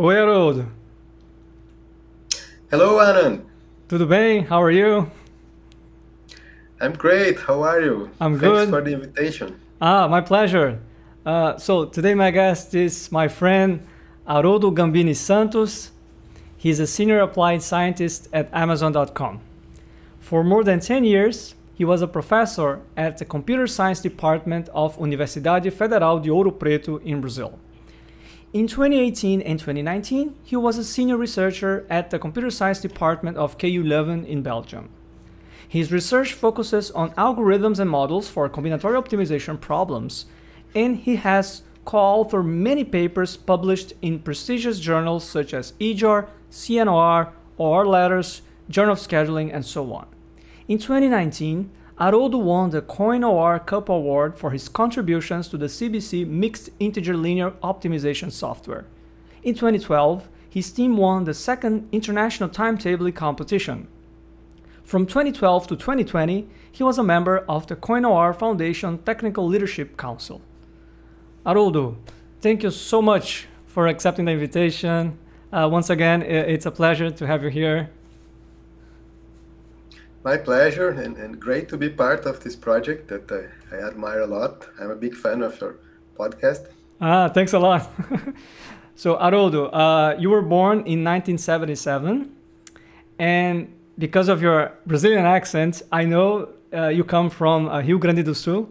Oi, Haroldo. Hello, Anand. Tudo bem? How are you? I'm great. How are you? I'm Thanks good. for the invitation. Ah, my pleasure. Uh, so today my guest is my friend Haroldo Gambini Santos. He's a senior applied scientist at Amazon.com. For more than 10 years, he was a professor at the computer science department of Universidade Federal de Ouro Preto in Brazil. In 2018 and 2019, he was a senior researcher at the computer science department of KU Leuven in Belgium. His research focuses on algorithms and models for combinatorial optimization problems, and he has co-authored many papers published in prestigious journals such as EJOR, CNOR, OR Letters, Journal of Scheduling, and so on. In 2019, Haroldo won the COIN-OR Cup Award for his contributions to the CBC Mixed Integer Linear Optimization software. In 2012, his team won the second International Timetabling competition. From 2012 to 2020, he was a member of the COIN-OR Foundation Technical Leadership Council. Haroldo, thank you so much for accepting the invitation. Uh, once again, it's a pleasure to have you here. My pleasure, and, and great to be part of this project that I, I admire a lot. I'm a big fan of your podcast. Ah, thanks a lot. so, Haroldo, uh, you were born in 1977, and because of your Brazilian accent, I know uh, you come from uh, Rio Grande do Sul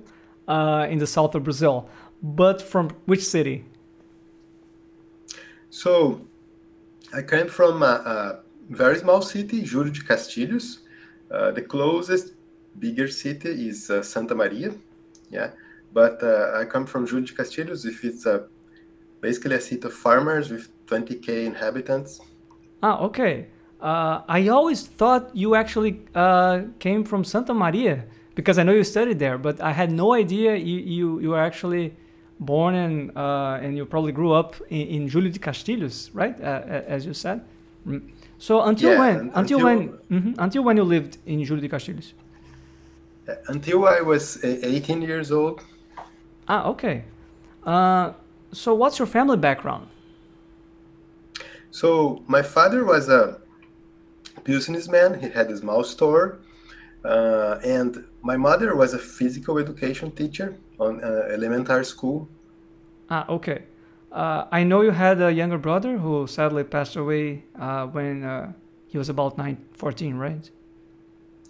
uh, in the south of Brazil. But from which city? So, I came from a, a very small city, Júlio de Castilhos. Uh, the closest bigger city is uh, Santa Maria, yeah. But uh, I come from Júlio de Castilhos. If it's a basically a city of farmers with 20k inhabitants. Ah, okay. Uh, I always thought you actually uh, came from Santa Maria because I know you studied there, but I had no idea you you, you were actually born and uh, and you probably grew up in, in Júlio de Castilhos, right? as you said. So until Yeah, when? Until, until- when? mhm, Until when you lived in Júlio de Castilhos? Until I was uh, 18 years old, Ah, okay. Uh, so what's your family background? So my father was a businessman. He had a small store, uh, and my mother was a physical education teacher on uh, elementary school. Ah, okay. Uh, I know you had a younger brother who sadly passed away uh, when uh, he was about nine, 14, right?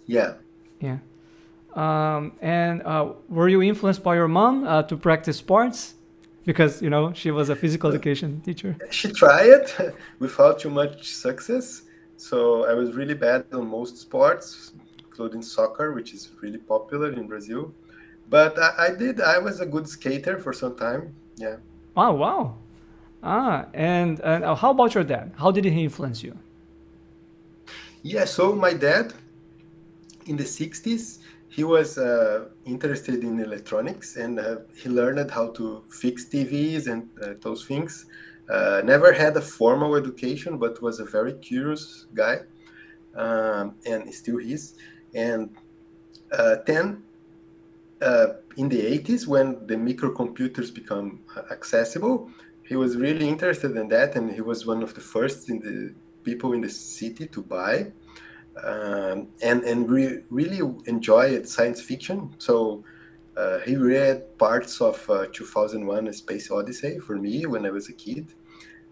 Yeah, Yeah. Um, and uh, were you influenced by your mom uh, to practice sports? Because, you know, she was a physical education teacher. she tried without too much success. So I was really bad on most sports, including soccer, which is really popular in Brazil. But I, I did. I was a good skater for some time. Yeah. Oh, wow. Ah, and, and uh, how about your dad? How did he influence you? Yeah, so my dad in the 60s, he was uh, interested in electronics and uh, he learned how to fix TVs and uh, those things. Uh, never had a formal education, but was a very curious guy um, and still is. And uh, then uh, in the 80s, when the microcomputers become accessible, he was really interested in that and he was one of the first in the people in the city to buy um, and and re- really enjoyed science fiction. So uh, he read parts of uh, 2001: A Space Odyssey for me when I was a kid.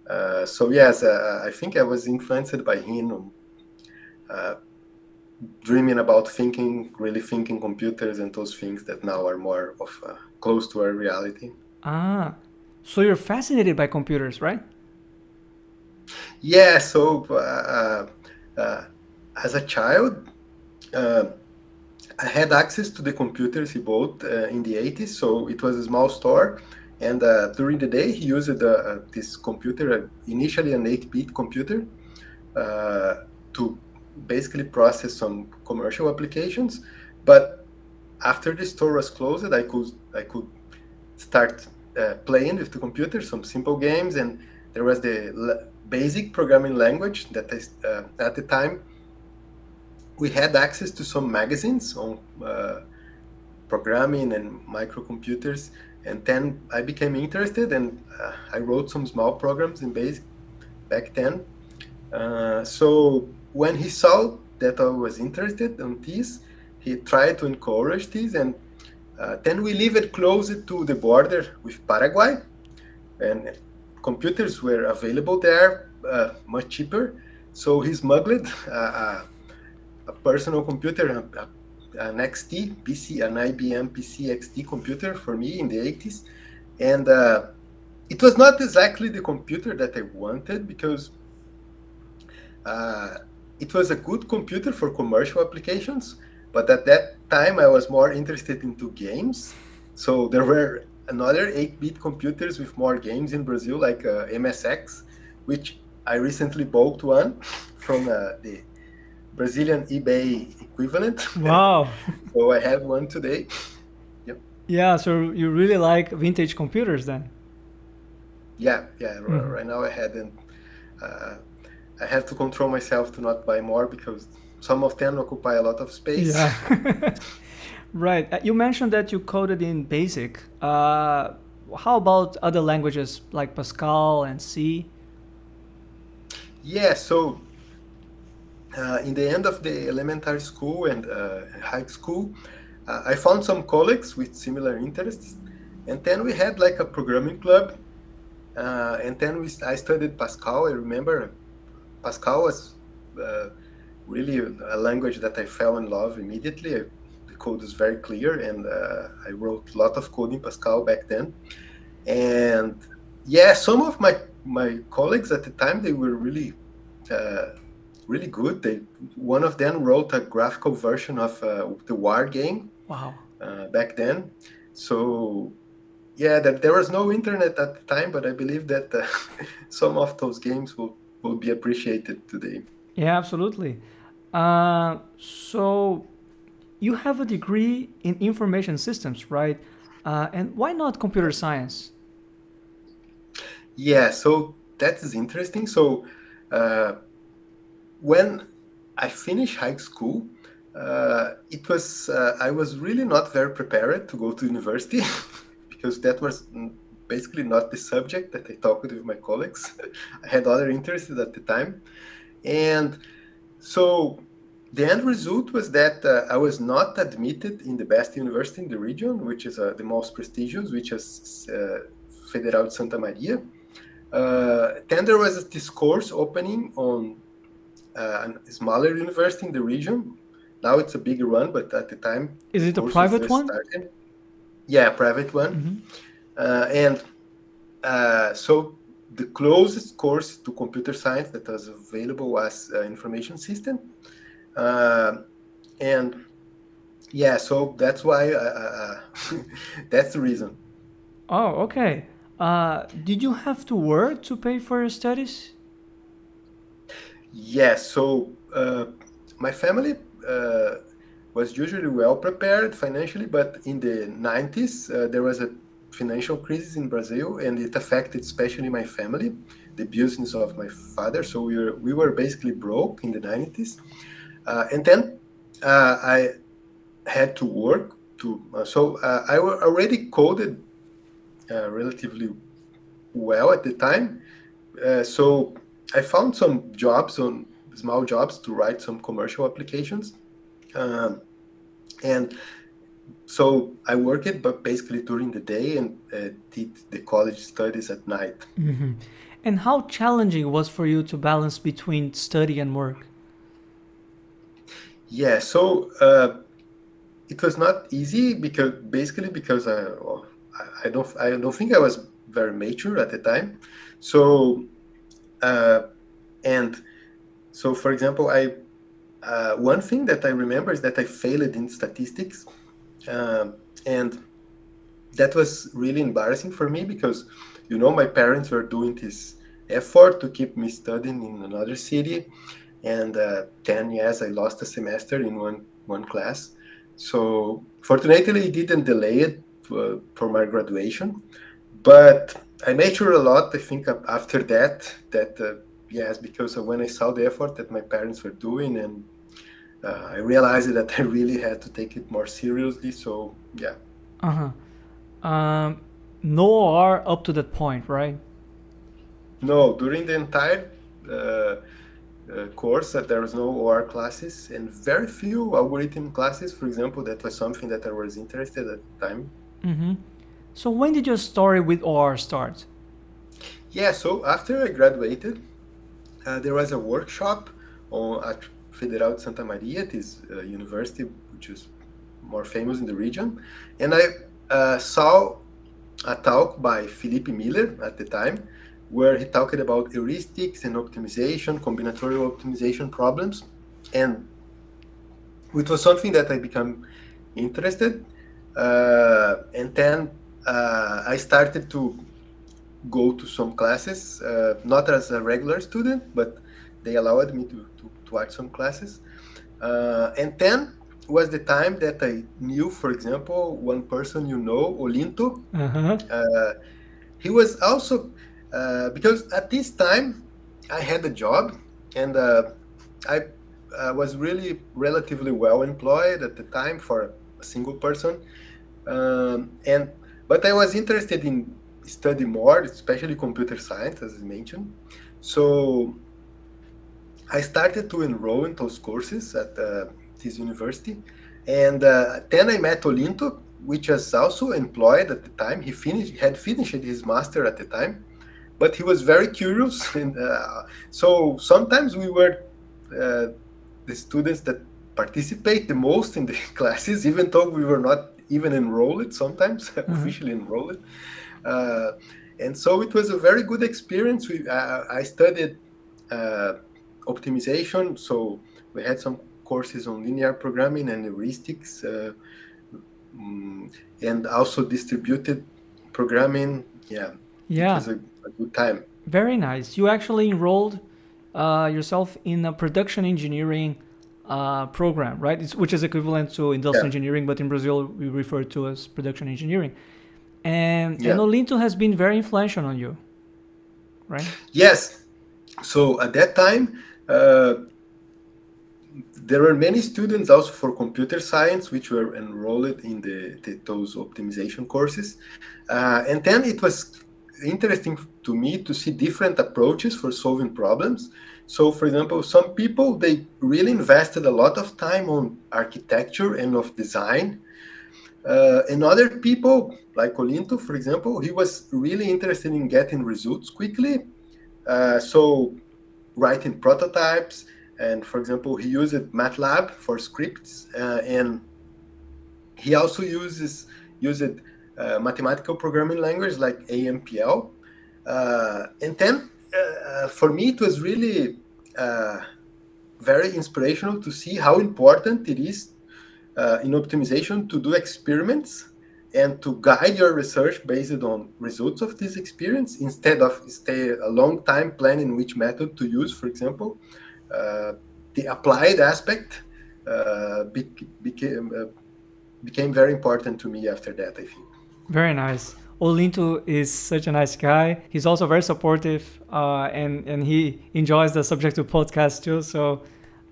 Uh, so yes, uh, I think I was influenced by him, uh, dreaming about thinking, really thinking computers and those things that now are more of uh, close to our reality. Ah, so you're fascinated by computers, right? Yeah, so uh, uh, as a child, uh, I had access to the computers he bought uh, in the 80s. So it was a small store. And uh, during the day, he used uh, this computer, uh, initially an 8 bit computer, uh, to basically process some commercial applications. But after the store was closed, I could, I could start uh, playing with the computer, some simple games. And there was the basic programming language that uh, at the time we had access to some magazines on uh, programming and microcomputers and then I became interested and uh, I wrote some small programs in BASIC back then. Uh, so when he saw that I was interested in this, he tried to encourage this and uh, then we lived close to the border with Paraguay and computers were available there uh, much cheaper. So he smuggled a, a personal computer, an XT PC, an IBM PC XT computer for me in the 80s, and uh, it was not exactly the computer that I wanted because uh, it was a good computer for commercial applications, but at that time I was more interested into games. So there were another 8-bit computers with more games in Brazil, like uh, MSX, which I recently bought one from uh, the Brazilian eBay equivalent. Wow. so I have one today. Yep. Yeah, so you really like vintage computers then? Yeah, yeah. Mm. Right now I had and uh, I have to control myself to not buy more because some of them occupy a lot of space. Yeah. right. Uh, you mentioned that you coded in BASIC. Uh, how about other languages like Pascal and C? Yeah, so uh, in the end of the elementary school and uh, high school, uh, I found some colleagues with similar interests, and then we had like a programming club, uh, and then we I studied Pascal. I remember Pascal was uh, really a language that I fell in love immediately. the code is very clear, and uh, I wrote a lot of code in Pascal back then, and yeah, some of my my colleagues at the time they were really really good. They one of them wrote a graphical version of uh, the War game. Wow. Uh, back then, so yeah, that there was no internet at the time, but I believe that uh, some of those games will will be appreciated today. Yeah, absolutely. Uh, so you have a degree in information systems, right? Uh, and why not computer science? Yeah, so that is interesting. So uh, when I finished high school, uh, it was uh, I was really not very prepared to go to university because that was basically not the subject that I talked with my colleagues. I had other interests at the time, and so the end result was that uh, I was not admitted in the best university in the region, which is uh, the most prestigious, which is uh, Federal de Santa Maria. Uh, then there was this course opening on uh, a smaller university in the region. Now it's a bigger one, but at the time, is it a private one? Started. Yeah, private one. Mm-hmm. Uh, and uh, so the closest course to computer science that was available was uh, information system, uh, and yeah, so that's why uh, that's the reason. Oh, okay. did you have to work to pay for your studies? Yes. So uh, my family uh, was usually well prepared financially, but in the 90s, uh, there was a financial crisis in Brazil, and it affected especially my family, the business of my father. So we were, we were basically broke in the 90s. Uh, and then uh, I had to work to, uh, so I already coded relatively well at the time. so I found some jobs on small jobs to write some commercial applications, um, and so I worked it, but basically during the day and uh, did the college studies at night. Mm-hmm. And how challenging was for you to balance between study and work? Yeah, so uh, it was not easy because basically because I, I don't I don't think I was very mature at the time, so uh, and so, for example, I uh, one thing that I remember is that I failed in statistics, uh, and that was really embarrassing for me because, you know, my parents were doing this effort to keep me studying in another city, and uh, years I lost a semester in one one class. So fortunately, it didn't delay it for, for my graduation, but I matured a lot. I think after that, that uh, yes, because when I saw the effort that my parents were doing, and uh, I realized that I really had to take it more seriously. So yeah. Uh huh. Um, no OR up to that point, right? No, during the entire uh, uh, course, that there was no OR classes and very few algorithm classes. For example, that was something that I was interested at the time. Mm-hmm. So when did your story with OR start? Yeah, so after I graduated, uh, there was a workshop on, at Federal de Santa Maria, this uh, university which is more famous in the region, and I uh, saw a talk by Felipe Müller at the time, where he talked about heuristics and optimization, combinatorial optimization problems, and it was something that I became interested. Uh, and then uh, I started to go to some classes, uh, not as a regular student, but they allowed me to, to, some classes. Uh, and then was the time that I knew, for example, one person you know, Olinto. Uh-huh. Uh, he was also, uh, because at this time I had a job and uh, I was really relatively well employed at the time for a single person. Um, and but I was interested in study more, especially computer science, as I mentioned. So I started to enroll in those courses at uh, this university. And uh, then I met Olinto, which was also employed at the time. He finished, had finished his master at the time, but he was very curious. And uh, so sometimes we were uh, the students that participate the most in the classes, even though we were not even enrolled sometimes, mm-hmm. officially enrolled. Uh, and so it was a very good experience. We, uh, I studied uh, optimization, so we had some courses on linear programming and heuristics, uh, mm, and also distributed programming. Yeah, yeah, it was a, a good time. Very nice. You actually enrolled uh, yourself in a production engineering uh, program, right? It's, which is equivalent to industrial yeah. engineering, but in Brazil we refer to as production engineering. And, yeah. and Olinto has been very influential on you, right? Yes. So at that time, there were many students also for computer science which were enrolled in the, the those optimization courses, uh, and then it was interesting to me to see different approaches for solving problems. So, for example, some people they really invested a lot of time on architecture and of design, uh, and other people like Olinto, for example, he was really interested in getting results quickly. Uh, so, writing prototypes, and for example, he used MATLAB for scripts, uh, and he also uses used uh, mathematical programming language like AMPL. Uh, and then uh, for me, it was really uh, very inspirational to see how important it is uh, in optimization to do experiments and to guide your research based on results of this experience instead of stay a long time planning which method to use for example uh, the applied aspect uh, became uh, became very important to me after that i think very nice Olinto is such a nice guy. He's also very supportive, uh, and and he enjoys the subject of podcast too. So,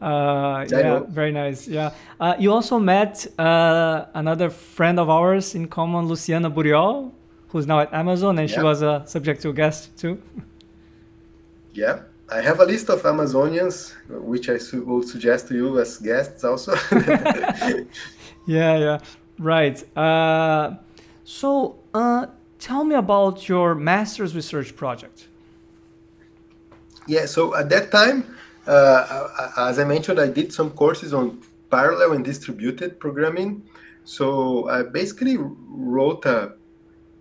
uh, yeah, very nice. Yeah, uh, you also met uh, another friend of ours in common, Luciana Buriol, who's now at Amazon, and yeah. she was a subject to guest too. Yeah, I have a list of Amazonians, which I su- would suggest to you as guests also. yeah, yeah, right. Uh, so, uh, tell me about your master's research project. Yeah, so at that time, uh, as I mentioned, I did some courses on parallel and distributed programming. So I basically wrote a,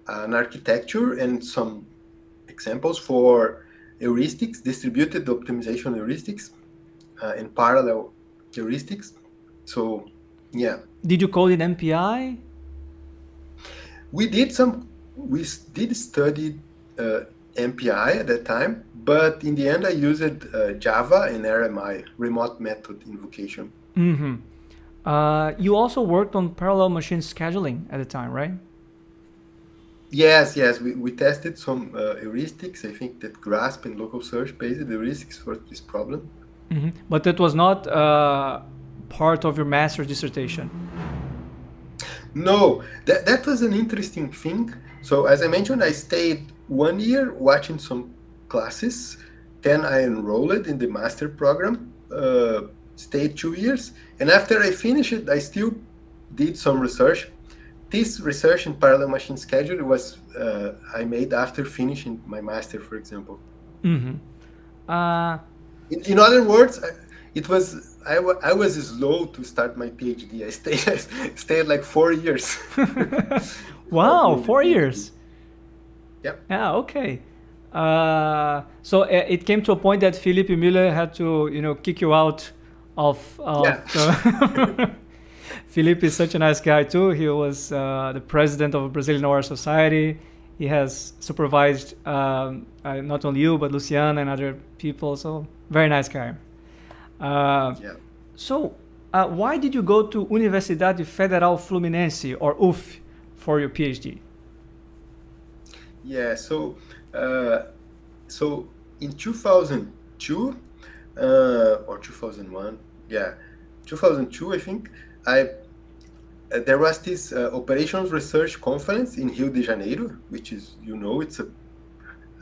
an architecture and some examples for heuristics, distributed optimization heuristics, uh, and parallel heuristics. So, yeah. Did you call it MPI? we did some we did study uh, MPI at that time, but in the end I used uh, Java and RMI, remote method invocation. Mm-hmm. Uh, you also worked on parallel machine scheduling at the time, right? Yes, yes, we, we tested some uh, heuristics. I think that GRASP and local search based heuristics for this problem. Mm-hmm. But that was not uh, part of your master's dissertation. No, that, that was an interesting thing. So, as I mentioned, I stayed one year watching some classes. Then I enrolled in the master program, uh, stayed two years. And after I finished it, I still did some research. This research in parallel machine schedule was uh, I made after finishing my master, for example. Mm-hmm. Uh, in, in other words, it was I, I was slow to start my PhD. I stayed I stayed like four years. wow, four years. Yep. Yeah. Okay. Uh, so uh, it came to a point that Felipe Müller had to, you know, kick you out of. of yeah. Felipe is such a nice guy too. He was uh, the president of the Brazilian OR Society. He has supervised um, uh, not only you but Luciana and other people. So very nice guy. Uh, yeah. So, uh, why did you go to Universidade Federal Fluminense or UFF for your PhD? Yeah. So, uh, so in 2002 uh, or 2001, yeah, 2002, I think I uh, there was this uh, operations research conference in Rio de Janeiro, which is you know it's a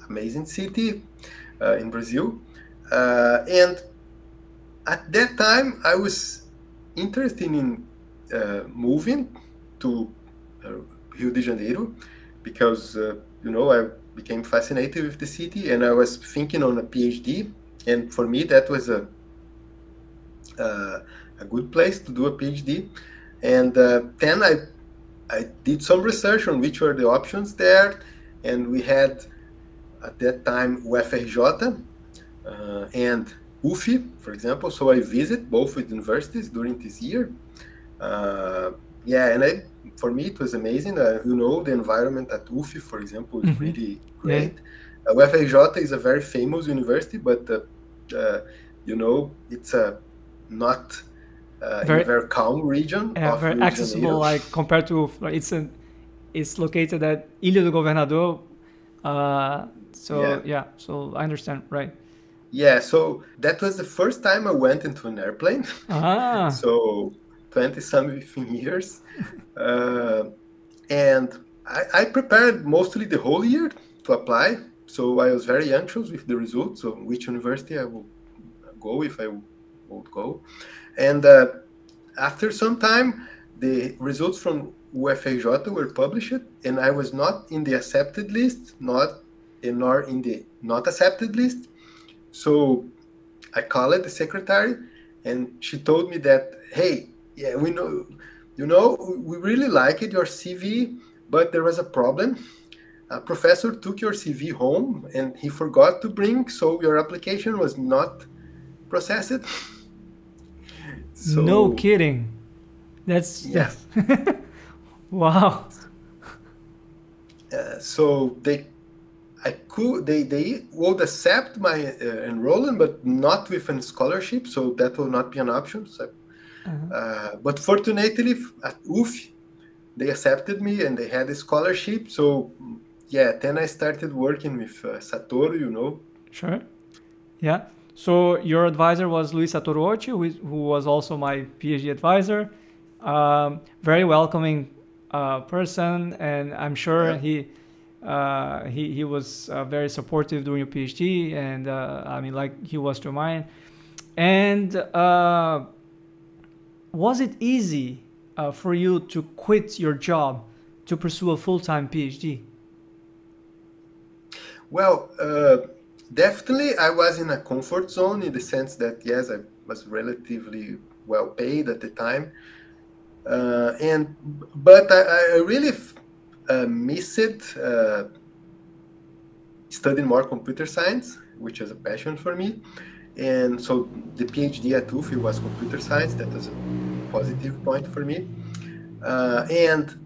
amazing city in Brazil uh, and at that time, I was interested in uh, moving to uh, Rio de Janeiro because, uh, you know, I became fascinated with the city and I was thinking on a PhD. And for me, that was a, uh, a good place to do a PhD. And uh, then I, I did some research on which were the options there. And we had, at that time, UFRJ, uh, and UFF, for example. So I visit both universities during this year. Uh, yeah, and I, for me it was amazing. Uh, you know, the environment at UFF, for example, is mm-hmm. really great. Yeah. Uh, UFRJ is a very famous university, but uh, uh, you know, it's a not uh, very, very calm region. Yeah, very Rio accessible, like compared to it's a, it's located at Ilha do Governador. Uh, so yeah. yeah, so I understand, right? Yeah, so that was the first time I went into an airplane. Ah. so 20 something years. uh, and I, I, prepared mostly the whole year to apply. So I was very anxious with the results of which university I will go if I would go. And uh, after some time, the results from UFRJ were published, and I was not in the accepted list, not nor in the not accepted list. So I called the secretary and she told me that, hey, yeah, we know, you know, we really liked your CV, but there was a problem. A professor took your CV home and he forgot to bring, so your application was not processed. So, no kidding. That's yeah. wow. Uh, so they I could they they would accept my uh, enrollment, but not with a scholarship, so that will not be an option. So, uh-huh. uh, but fortunately, at UFF, they accepted me and they had a scholarship. So yeah, then I started working with uh, Satoru. You know. Sure. Yeah. So your advisor was Luis Satoru Ochi, who, who was also my PhD advisor. Um, very welcoming uh, person, and I'm sure yeah. he uh, he, he was uh, very supportive during your PhD, and uh, I mean, like he was to mine. And uh, was it easy uh, for you to quit your job to pursue a full time PhD? Well, uh, definitely, I was in a comfort zone in the sense that yes, I was relatively well paid at the time, and but I, I really uh, missed uh, studying more computer science, which is a passion for me. And so the PhD at UFF was computer science. That was a positive point for me. Uh, and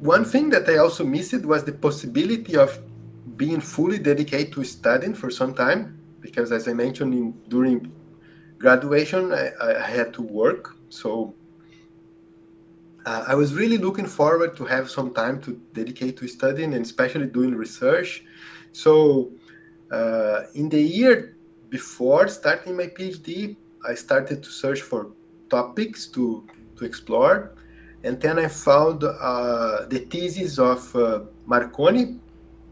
one thing that I also missed was the possibility of being fully dedicated to studying for some time, because as I mentioned in, during graduation, I, I had to work. So uh, I was really looking forward to have some time to dedicate to studying and especially doing research. So, uh, in the year before starting my PhD, I started to search for topics to, to explore. And then I found uh, the thesis of uh, Marconi,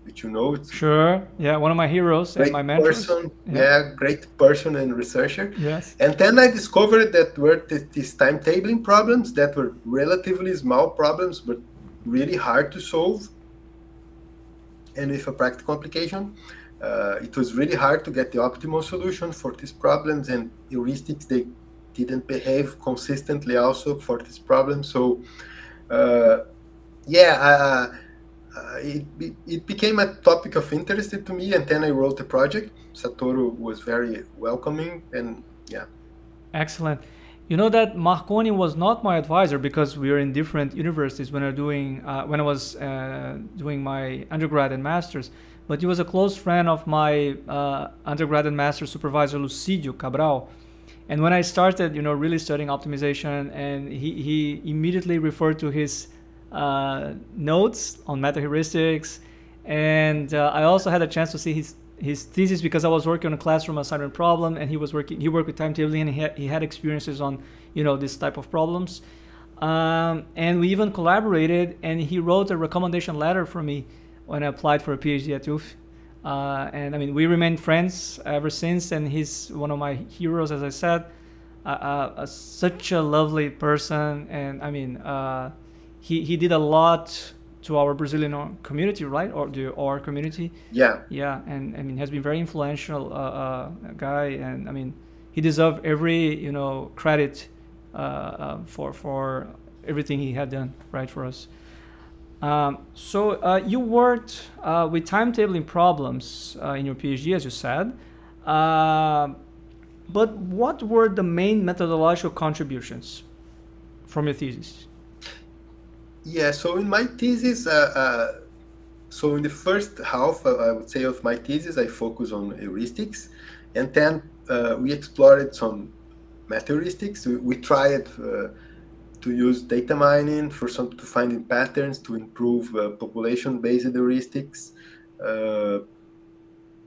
which you know. It's sure. Yeah, one of my heroes and my mentors. Person, yeah. yeah. great person and researcher. Yes. And then I discovered that were these timetabling problems that were relatively small problems, but really hard to solve. And with a practical application, uh, it was really hard to get the optimal solution for these problems. And heuristics they didn't behave consistently also for these problems. So, uh, yeah. Uh, uh, it, it became a topic of interest to me and then i wrote the project satoru was very welcoming and yeah excellent you know that marconi was not my advisor because we were in different universities when i doing uh, when i was uh, doing my undergrad and masters but he was a close friend of my uh, undergrad and master supervisor lucidio cabral and when i started you know really studying optimization and he, he immediately referred to his uh, notes on meta heuristics, and uh, I also had a chance to see his his thesis because I was working on a classroom assignment problem, and he was working. He worked with timetabling, and he had, he had experiences on you know this type of problems. Um, and we even collaborated, and he wrote a recommendation letter for me when I applied for a PhD at UFF. Uh, and I mean, we remained friends ever since, and he's one of my heroes, as I said. Uh, uh, such a lovely person, and I mean, uh, he he did a lot to our Brazilian community, right, or the our community. Yeah. Yeah, and I mean, has been very influential uh, uh, guy, and I mean, he deserved every you know credit uh, uh for for everything he had done right for us. Um, so uh, you worked uh, with timetabling problems in your PhD, as you said. but what were the main methodological contributions from your thesis? Yeah, so in my thesis, uh, uh, so in the first half, uh, I would say, of my thesis, I focus on heuristics, and then uh, we explored some meta heuristics. We, we tried uh, to use data mining for some to finding patterns to improve uh, population-based heuristics.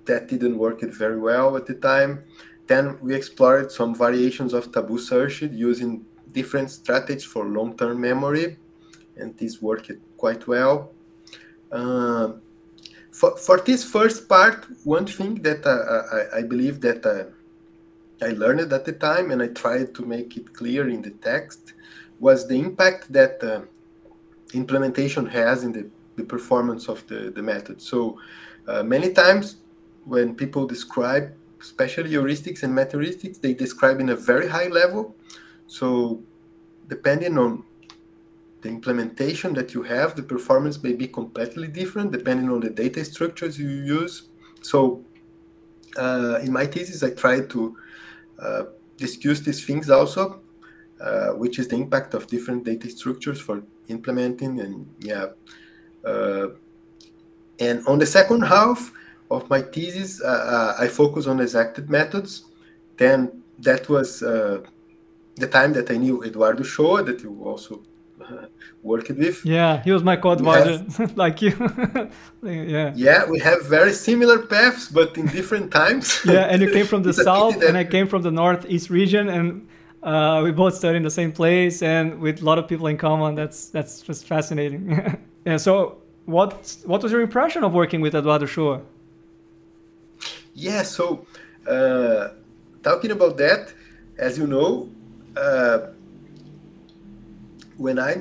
that didn't work it very well at the time. Then we explored some variations of tabu search using different strategies for long-term memory and this worked quite well. Uh, for, for this first part, one thing that uh, I, I, believe that uh, I learned at the time and I tried to make it clear in the text was the impact that uh, implementation has in the, the performance of the, the method. So uh, many times when people describe, especially heuristics and meta heuristics, they describe in a very high level. So depending on the implementation that you have, the performance may be completely different depending on the data structures you use. So uh, in my thesis, I tried to uh, discuss these things also, uh, which is the impact of different data structures for implementing and yeah. Uh, and on the second half of my thesis, uh, uh, I focus on exacted methods. Then that was the time that I knew Eduardo Uchoa, that you also worked with. Yeah, he was my co-advisor, like you. yeah. Yeah, we have very similar paths, but in different times. yeah, and you came from the south, and I came from the northeast region, and uh, we both studied in the same place, and with a lot of people in common. That's that's just fascinating. yeah. So, what what was your impression of working with Eduardo Uchoa? Yeah. So, uh, talking about that, as you know. Uh, when I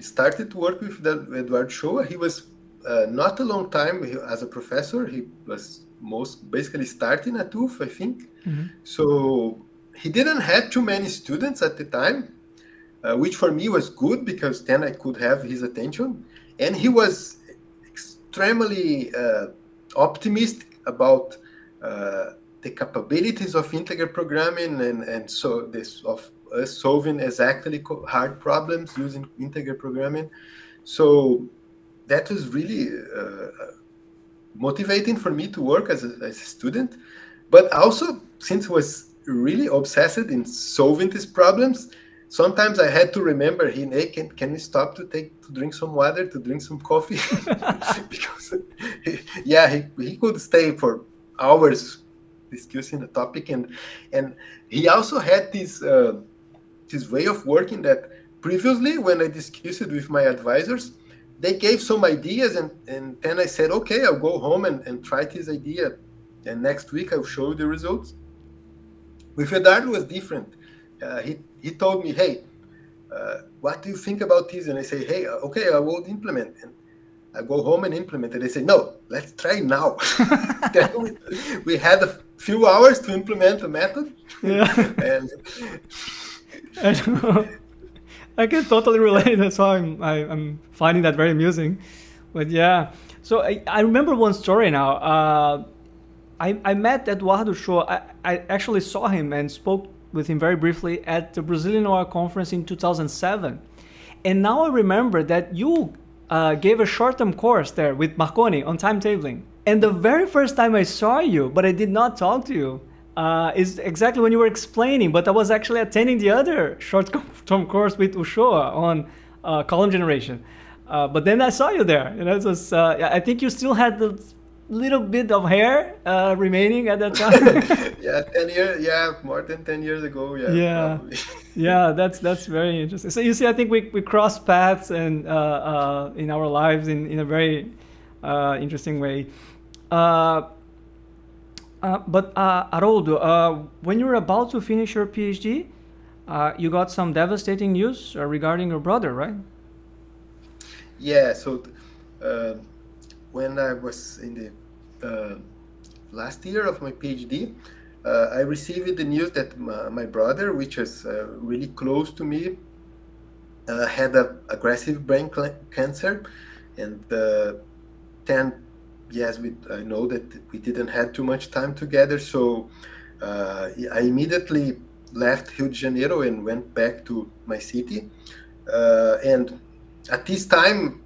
started to work with Eduardo Uchoa, he was uh, not a long time as a professor. He was most basically starting at UFF, I think. Mm-hmm. So he didn't have too many students at the time, uh, which for me was good because then I could have his attention. And he was extremely uh, optimistic about uh, the capabilities of integer programming and, and so this of us solving exactly hard problems using integer programming. So that was really uh, motivating for me to work as a, as a student. But also, since I was really obsessed in solving these problems, sometimes I had to remember. Hey, can can we stop to take to drink some water, to drink some coffee? because he, yeah, he, he could stay for hours discussing a topic, and and he also had this uh, this way of working that previously when I discussed it with my advisors, they gave some ideas, and and then I said, okay, I'll go home and, and try this idea, and next week I'll show you the results. With Eduardo was different. Uh, he he told me, hey, uh, what do you think about this? And I say, hey, uh, okay, I will implement. And I go home and implement it. They say, no, let's try now. we, we, had a few hours to implement the method. Yeah. and I can totally relate. That's why I'm, I, am i am finding that very amusing. But yeah, so I, I remember one story now. Uh, I, I met Eduardo Uchoa. I, I actually saw him and spoke with him very briefly at the Brazilian OR conference in 2007. And now I remember that you uh, gave a short-term course there with Marconi on timetabling. And the very first time I saw you, but I did not talk to you, uh, is exactly when you were explaining. But I was actually attending the other short-term course with Uchoa on uh, column generation. Uh, but then I saw you there, and it was. Uh, I think you still had the little bit of hair uh, remaining at that time. yeah, ten years. Yeah, more than ten years ago. Yeah. Yeah. yeah, that's that's very interesting. So you see, I think we we cross paths and uh, uh, in our lives in in a very uh, interesting way. Uh, uh, but uh, Haroldo, when you were about to finish your PhD, you got some devastating news regarding your brother, right? Yeah. So when I was in the uh, last year of my PhD, uh, I received the news that my, my brother, which was uh, really close to me, uh, had a aggressive brain cancer, and uh, then yes, we I know that we didn't have too much time together, so uh, I immediately left Rio de Janeiro and went back to my city, and at this time.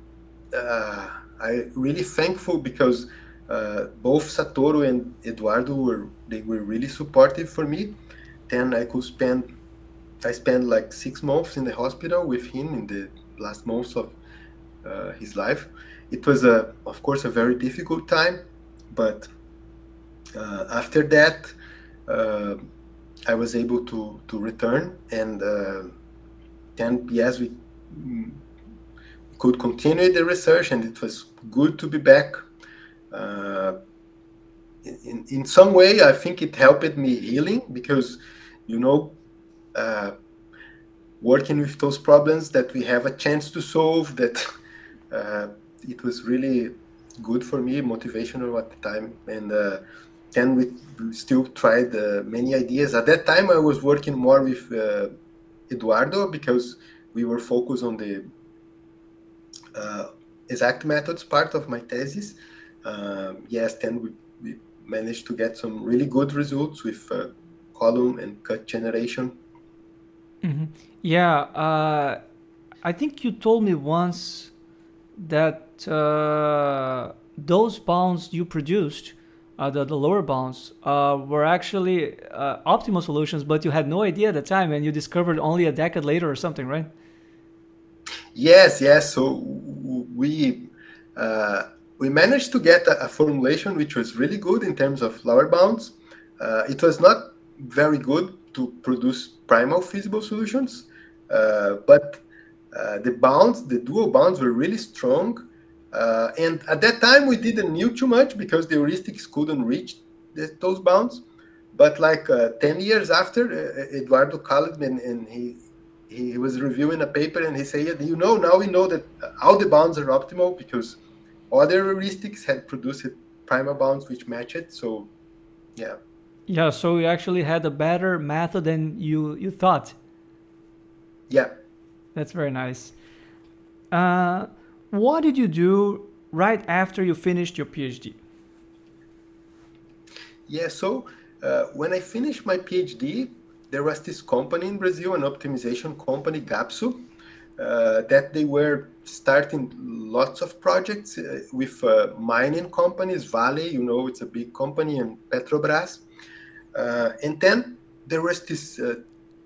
I really thankful because uh, both Satoru and Eduardo were they were really supportive for me. Then I could spend I spent like six months in the hospital with him in the last months of uh, his life. It was a of course a very difficult time, but uh, after that uh, I was able to to return and uh, then yes we could continue the research, and it was good to be back. Uh, in, in some way, I think it helped me healing because, you know, uh, working with those problems that we have a chance to solve, that uh, it was really good for me, motivational at the time. And uh, then we still tried uh, many ideas. At that time, I was working more with uh, Eduardo because we were focused on the exact methods part of my thesis. Um, yes, then we, we managed to get some really good results with uh, column and cut generation. Mm-hmm. Yeah, uh, I think you told me once that uh, those bounds you produced, uh, the, the lower bounds, uh, were actually uh, optimal solutions, but you had no idea at the time and you discovered only a decade later or something, right? Yes, yes. So we uh, we managed to get a, a, formulation which was really good in terms of lower bounds. Uh, it was not very good to produce primal feasible solutions, uh, but uh, the bounds, the dual bounds, were really strong. Uh, and at that time, we didn't knew too much because the heuristics couldn't reach the, those bounds. But like uh, 10 years after, Eduardo and, and he he was reviewing a paper and he said, you know, now we know that all the bounds are optimal because other heuristics had produced primal bounds which match it. So, yeah. Yeah, so you actually had a better method than you, you thought. Yeah. That's very nice. Uh, what did you do right after you finished your PhD? Yeah, so uh, when I finished my PhD, there was this company in Brazil, an optimization company, GAPSO, uh, that they were starting lots of projects uh, with uh, mining companies, Vale, you know, it's a big company, and Petrobras. Uh, and then there was this uh,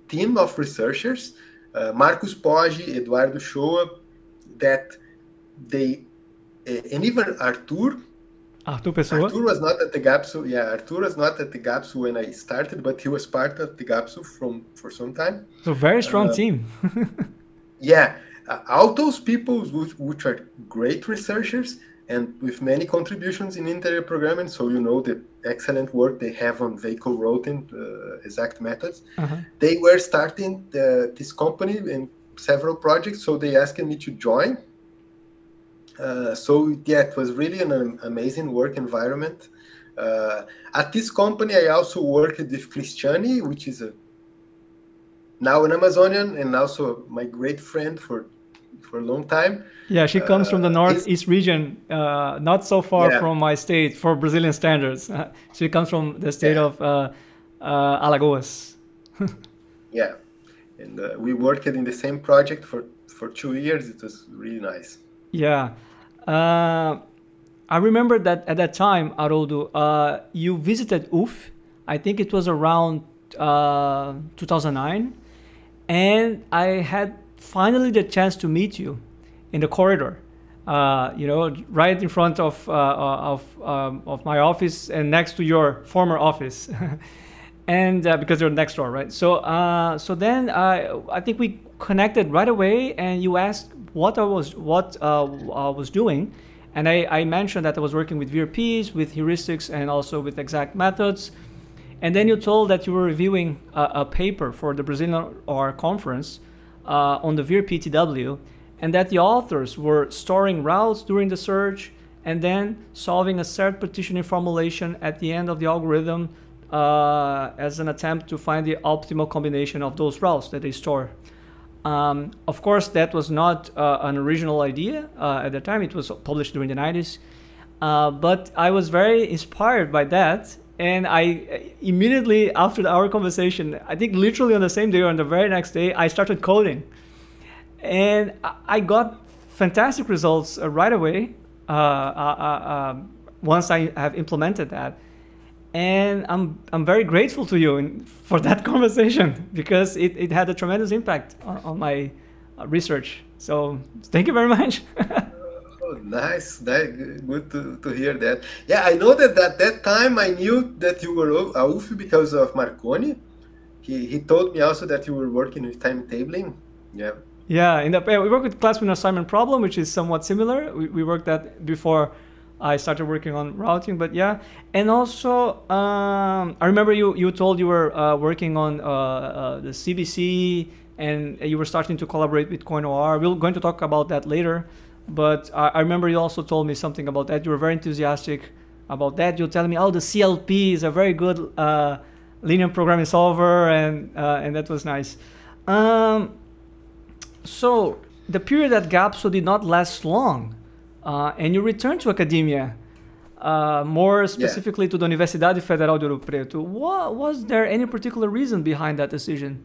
team of researchers uh, Marcos Poggi, Eduardo Uchoa, that they, and even Artur. Artur Pessoa. Artur was not at the GAPSO. Yeah, Artur was not at the GAPSO when I started, but he was part of the GAPSO from for some time. So very strong Uh, team. Yeah, uh, all those people which, which are great researchers and with many contributions in integer programming. So you know the excellent work they have on vehicle routing, uh, exact methods. Uh-huh. They were starting the, this company and several projects, so they asked me to join. Uh, so yeah, it was really an am- amazing work environment. Uh, at this company, I also worked with Cristiani, which is a now an Amazonian and also my great friend for for a long time. Yeah, she comes from the Uh, northeast region, uh, not so far Yeah. from my state for Brazilian standards. she comes from the state Yeah. of uh, uh, Alagoas. Yeah, and uh, we worked in the same project for for two years. It was really nice. Yeah. Uh, I remember that at that time, Haroldo, uh, you visited UFF. I think it was around uh, 2009. And I had finally the chance to meet you in the corridor. Uh, you know, right in front of uh, of um, of my office and next to your former office, and uh, because you're next door, right? So uh, so then I I think we connected right away, and you asked what I was what uh, I was doing, and I, I mentioned that I was working with VRPs, with heuristics, and also with exact methods. And then you told that you were reviewing a, a paper for the Brazilian OR conference uh, on the VRPTW, and that the authors were storing routes during the search and then solving a set partitioning formulation at the end of the algorithm uh, as an attempt to find the optimal combination of those routes that they store. Um, of course, that was not uh, an original idea uh, at the time. It was published during the 90s. Uh, but I was very inspired by that. And I immediately after our conversation, I think literally on the same day or on the very next day, I started coding. And I- got fantastic results uh, right away uh, uh, uh, um, once I have implemented that. And I'm, I'm very grateful to you in, for that conversation because it, it had a tremendous impact on, on my uh, research. So thank you very much. Oh, nice. That, good to, to hear that. Yeah, I know that at that time I knew that you were a UFI because of Marcone. He, he told me also that you were working with timetabling. Yeah. Yeah, in the we work with class assignment problem, which is somewhat similar. We, we worked that before I started working on routing, but yeah, and also um, I remember you you told you were uh, working on uh, uh, the CBC and you were starting to collaborate with COIN-OR. We're going to talk about that later, but I, I remember you also told me something about that. You were very enthusiastic about that. You're telling me, oh, the CLP is a very good uh, linear programming solver, and uh, and that was nice. Um, so the period at GAPSO did not last long, uh, and you returned to academia, uh, more specifically to the Universidade Federal de Ouro Preto. What, was there any particular reason behind that decision?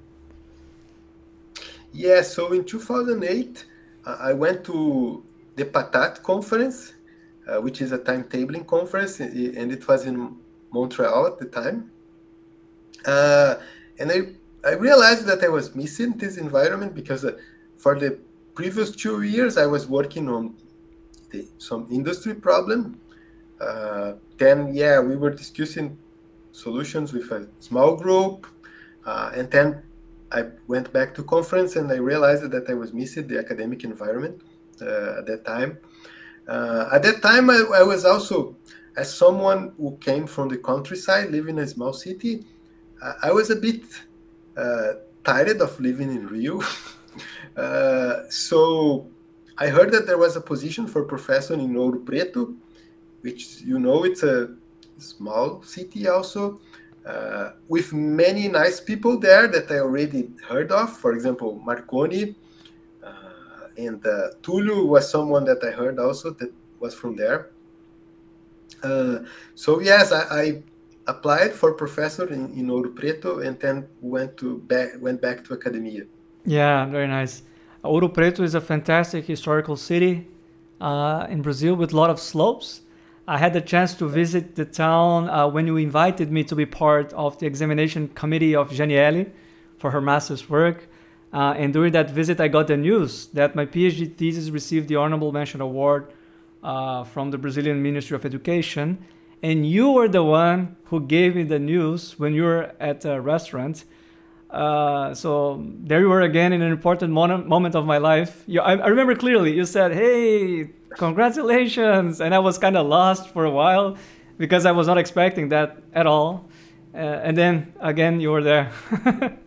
Yeah, so in 2008, uh, I went to the Patat conference, uh, which is a timetabling conference, and it was in Montreal at the time. Uh, and I, I realized that I was missing this environment because uh, for the previous two years, I was working on the, some industry problem. Uh, then, yeah, we were discussing solutions with a small group, uh, and then I went back to conference and I realized that I was missing the academic environment uh, at that time. Uh, at that time, I, I, was also, as someone who came from the countryside, living in a small city, I, was a bit uh, tired of living in Rio. so I heard that there was a position for professor in Ouro Preto, which you know it's a small city also. Uh, with many nice people there that I already heard of. For example, Marcone uh, and uh, Tulio was someone that I heard also that was from there. Uh, so yes, I, I, applied for professor in, in Ouro Preto and then went to back went back to academia. Yeah, very nice. Ouro Preto is a fantastic historical city uh, in Brazil with a lot of slopes. I had the chance to visit the town uh, when you invited me to be part of the examination committee of Janiele for her master's work. Uh, and during that visit, I got the news that my PhD thesis received the Honorable Mention Award uh, from the Brazilian Ministry of Education. And you were the one who gave me the news when you were at a restaurant. Uh, so there you were again in an important mon- moment of my life. You, I, I, remember clearly. You said, "Hey, congratulations!" And I was kind of lost for a while because I was not expecting that at all. Uh, and then again, you were there.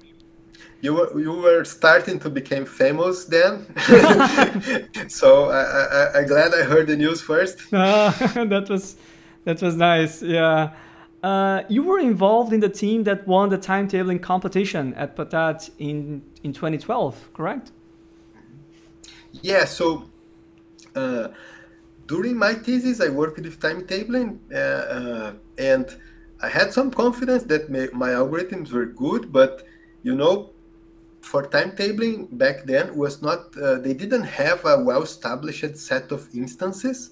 you were you were starting to become famous then so I, I i glad i heard the news first uh, that was that was nice yeah uh, you were involved in the team that won the timetabling competition at patat in in 2012 correct? Yeah so uh, during my thesis i worked with timetabling uh, uh, and i had some confidence that my, my algorithms were good but you know for timetabling back then was not uh, they didn't have a well-established set of instances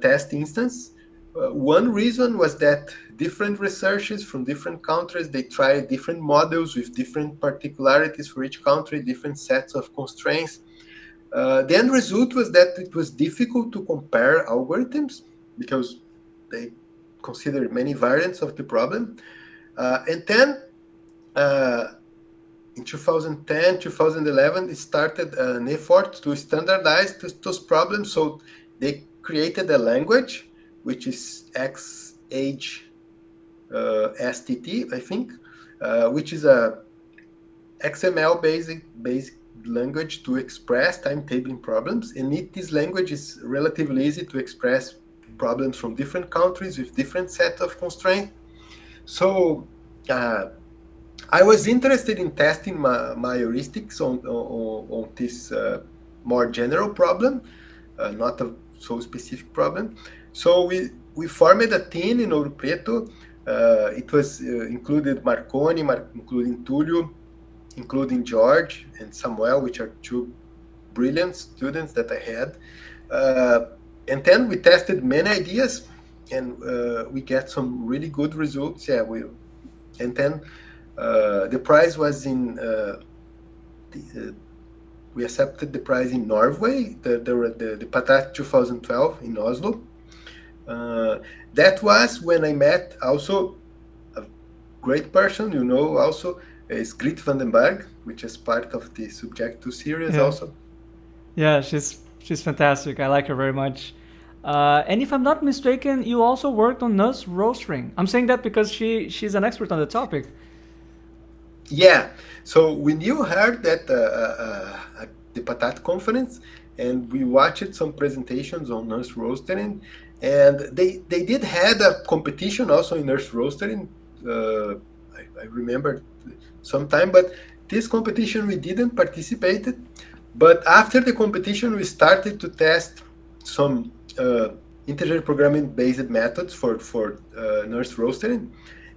test instance. One reason was that different researchers from different countries. They tried different models with different particularities for each country different sets of constraints. Uh, the end result was that it was difficult to compare algorithms because they considered many variants of the problem. Uh, and then uh, in 2010, 2011, it started an effort to standardize this, those problems. So they created a language, which is XH STT, I think, uh, which is a XML basic basic language to express timetabling problems. And it, this language is relatively easy to express problems from different countries with different set of constraints. So uh, I was interested in testing my, my heuristics on, on, on this uh, more general problem, uh, not a so specific problem. So we, we formed a team in Ouro Preto. Uh, it was uh, included Marcone, Mar including Tulio, including George and Samuel, which are two brilliant students that I had. Uh, and then we tested many ideas and uh, we get some really good results. Yeah, we, and then uh, the prize was in uh, the, uh, we accepted the prize in Norway, the the, the, the Patat 2012 in Oslo. Uh, that was when I met also a great person, you know, also is Greet Vanden Berghe, which is part of the Subject to series yeah. also. Yeah, she's she's fantastic. I like her very much. Uh, and if I'm not mistaken, you also worked on nurse rostering. I'm saying that because she she's an expert on the topic. Yeah. So when you heard that uh, uh, at the Patat conference, and we watched some presentations on nurse rostering, and they they did had a competition also in nurse rostering. Uh, I, I remember sometime, but this competition we didn't participate. But after the competition, we started to test some uh, integer programming based methods for for uh, nurse rostering,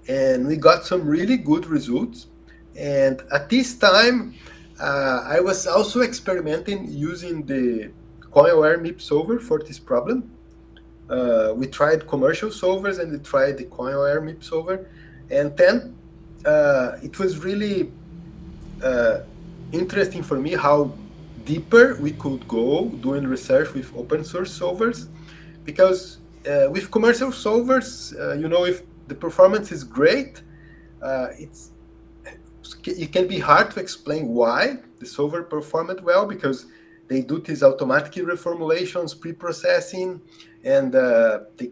and we got some really good results and at this time, uh, I was also experimenting using the COIN-OR MIP solver for this problem. Uh, we tried commercial solvers and we tried the COIN-OR MIP solver. And then uh, it was really uh, interesting for me how deeper we could go doing research with open source solvers. Because uh, with commercial solvers, uh, you know, if the performance is great, it's it can be hard to explain why the solver performed well because they do these automatic reformulations, pre-processing, and uh, the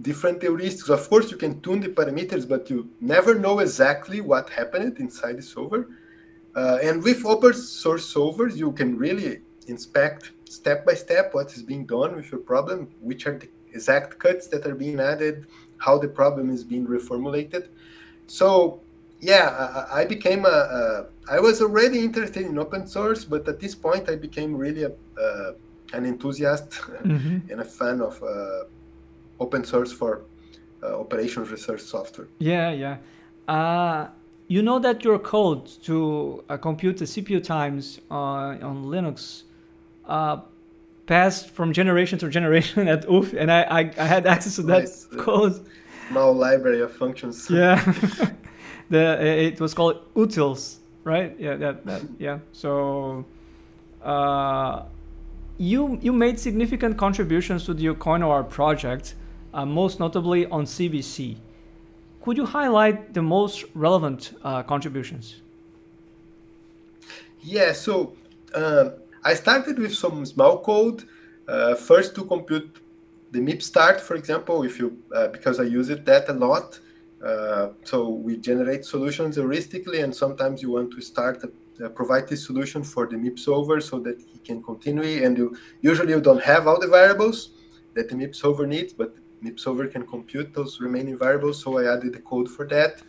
different heuristics. Of course, you can tune the parameters, but you never know exactly what happened inside the solver. Uh, and with open source solvers, you can really inspect step by step what is being done with your problem, which are the exact cuts that are being added, how the problem is being reformulated. So yeah, I, I became a, a. I was already interested in open source, but at this point, I became really a, uh, an enthusiast mm-hmm. and a fan of uh, open source for uh, operations research software. Yeah, yeah. Uh, you know that your code to uh, compute the CPU times on Linux uh, passed from generation to generation at UFF, and I, I, I had access to that nice. code. Small library of functions. Yeah. the it was called utils right? Yeah, that, that yeah. So, uh, you you made significant contributions to the COIN-OR project, uh, most notably on CBC. Could you highlight the most relevant uh, contributions? Yeah, so uh, I started with some small code, uh, first to compute the MIP start, for example, if you uh, because I use it that a lot. Uh, so we generate solutions heuristically, and sometimes you want to start a, uh, provide this solution for the MIP solver so that he can continue. And you usually you don't have all the variables that the MIP solver needs, but MIP solver can compute those remaining variables. So I added the code for that.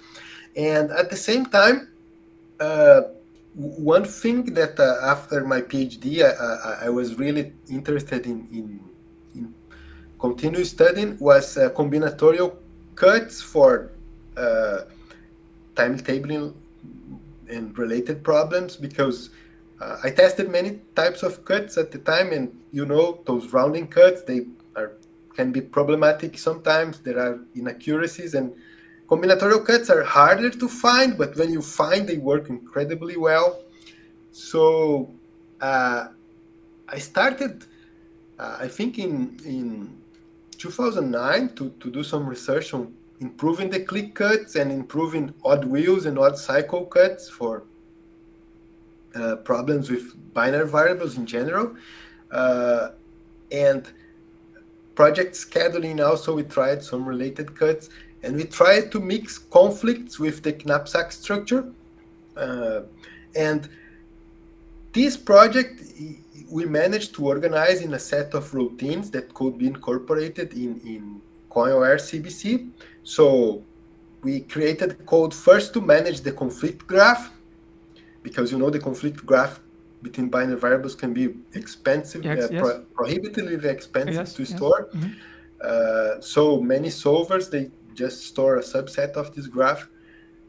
And at the same time, uh, one thing that uh, after my PhD, I, I, I, was really interested in, in, in continue studying was uh, combinatorial cuts for uh, timetabling and related problems because uh, I tested many types of cuts at the time, and you know those rounding cuts they are can be problematic sometimes. There are inaccuracies, and combinatorial cuts are harder to find, but when you find, they work incredibly well. So uh, I started, uh, I think in in 2009 to, to do some research on improving the clique cuts and improving odd wheels and odd cycle cuts for uh, problems with binary variables in general. Uh, and project scheduling also, we tried some related cuts and we tried to mix conflicts with the knapsack structure. Uh, and this project, we managed to organize in a set of routines that could be incorporated in, in COIN-OR CBC. So we created code first to manage the conflict graph, because you know the conflict graph between binary variables can be expensive, yes, uh, yes. Pro- prohibitively expensive yes, to store. Mm-hmm. Uh, so many solvers they just store a subset of this graph.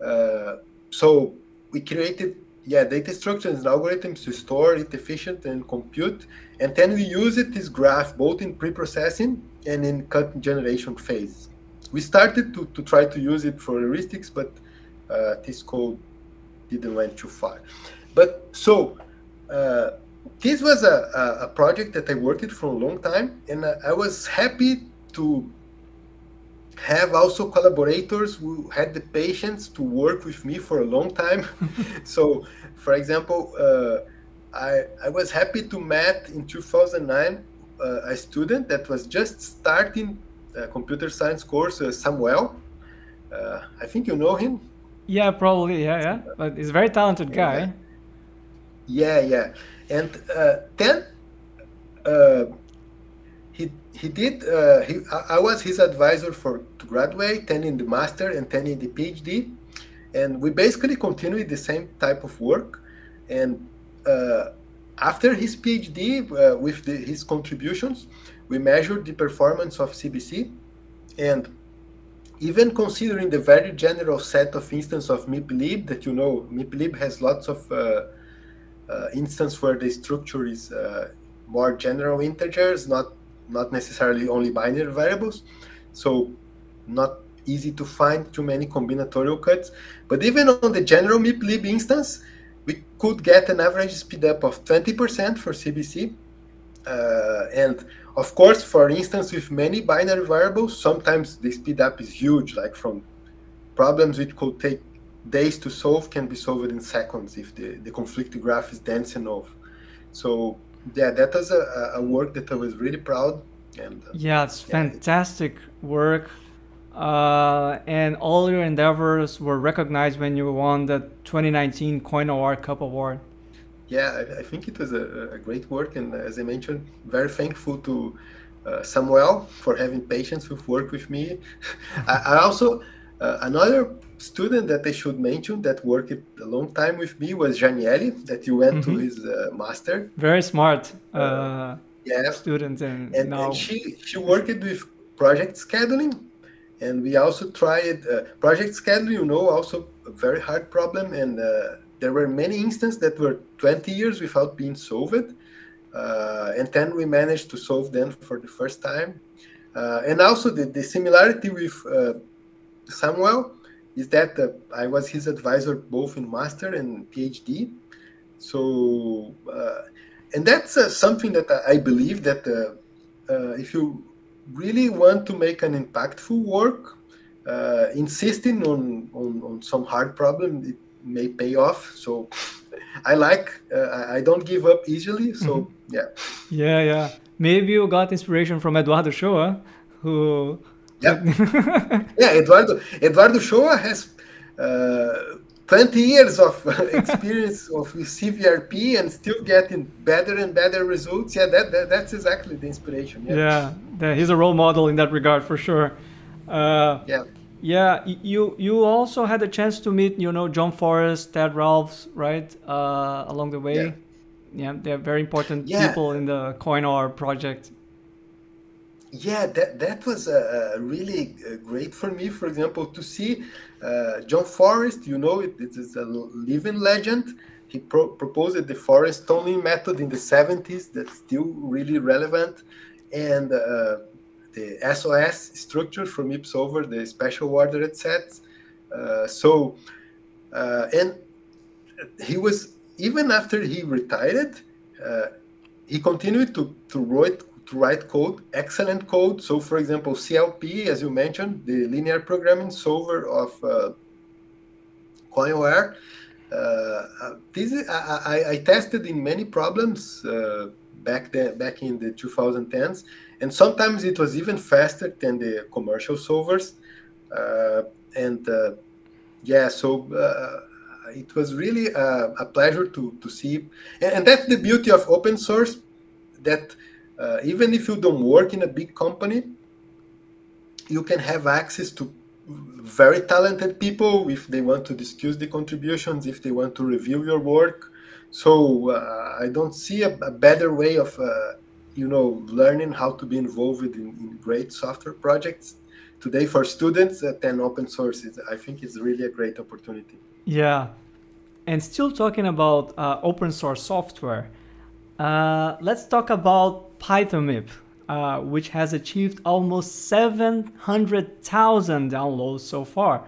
Uh, so we created yeah data structures and algorithms to store it efficient and compute, and then we use it this graph both in pre-processing and in cut generation phase we started to, to try to use it for heuristics, but uh, this code didn't went too far. But so uh, this was a, a, project that I worked with for a long time, and I was happy to have also collaborators who had the patience to work with me for a long time. so, for example, uh, I, I was happy to meet in 2009 uh, a student that was just starting uh, computer science course, uh, Samuel. Uh, I think you know him. Yeah, probably. Yeah, yeah. But he's a very talented guy. Yeah, yeah. And uh, then uh, he he did. Uh, he I was his advisor for to graduate, then in the master, and then in the PhD, and we basically continued the same type of work. And after his PhD, with the, his contributions, we measured the performance of CBC, and even considering the very general set of instances of MIPLib that you know, MIPLib has lots of uh, uh, instances where the structure is uh, more general integers, not not necessarily only binary variables. So not easy to find too many combinatorial cuts. But even on the general MIPLib instance, we could get an average speedup of 20% for CBC. Uh, and of course, for instance, with many binary variables, sometimes the speed up is huge, like from problems which could take days to solve can be solved in seconds if the, the conflict graph is dense enough. So yeah, that was a, a work that I was really proud. And uh, yeah, it's yeah, fantastic work. Uh, and all your endeavors were recognized when you won the 2019 Coin COIN-OR Cup Award yeah, I, I, think it was a, a, great work, and as I mentioned, very thankful to uh, Samuel for having patience with work with me. I, I, also uh, another student that I should mention that worked a long time with me was Janielli, that you went mm-hmm. to his uh, master. Very smart uh, yeah. student, and, and, now and she she worked with project scheduling, and we also tried uh, project scheduling. You know, also a very hard problem, and uh, there were many instances that were 20 years without being solved. Uh, and then we managed to solve them for the first time. Uh, and also the, the similarity with uh, Samuel is that uh, I was his advisor both in master and PhD. So, uh, and that's uh, something that I believe that if you really want to make an impactful work, insisting on, on, on some hard problem, it may pay off. So, I like I don't give up easily. So, mm-hmm. yeah. Yeah, yeah. Maybe you got inspiration from Eduardo Uchoa, who yeah, yeah. Eduardo Eduardo Uchoa has uh, 20 years of experience of CVRP and still getting better and better results. Yeah, that, that that's exactly the inspiration. Yeah. yeah, he's a role model in that regard for sure. Uh, yeah. Yeah, you you also had a chance to meet you know John Forrest, Ted Ralphs, right? Uh, along the way. Yeah. yeah, they're very important yeah. people in the COIN-OR project yeah, that that was uh, really great for me. For example, to see uh, John Forrest, you know, it, it is a living legend. He pro- proposed the Forrest Tomlin method in the 70s. That's still really relevant, and uh, the SOS structure from ipSolver, the special ordered sets. Uh, so, uh, and he was even after he retired, he continued to to write to write code, excellent code. So, for example, CLP, as you mentioned, the linear programming solver of uh, COIN-OR. Uh, this is, I, I, I, tested in many problems uh, back then, back in the 2010s, and sometimes it was even faster than the commercial solvers. Uh, and uh, yeah, so uh, it was really a, a, pleasure to to see, and, and that's the beauty of open source that uh, even if you don't work in a big company, you can have access to very talented people if they want to discuss the contributions, if they want to review your work. So uh, I don't see a, a better way of, uh, you know, learning how to be involved in, in great software projects today for students than open source. Is, i think it's really a great opportunity. Yeah, and still talking about uh, open source software. Uh, let's talk about Python-MIP, uh, which has achieved almost 700,000 downloads so far.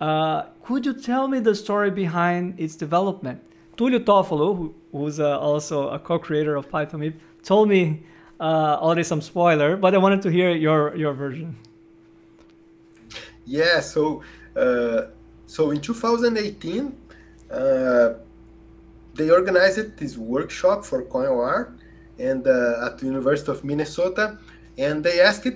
Uh, could you tell me the story behind its development? Tulio Toffolo, who, who's uh, also a co-creator of Python-MIP, told me uh, already some spoiler, but I wanted to hear your, your version. Yeah, so uh, so in 2018, uh, they organized this workshop for COIN-OR and uh, at the University of Minnesota, and they asked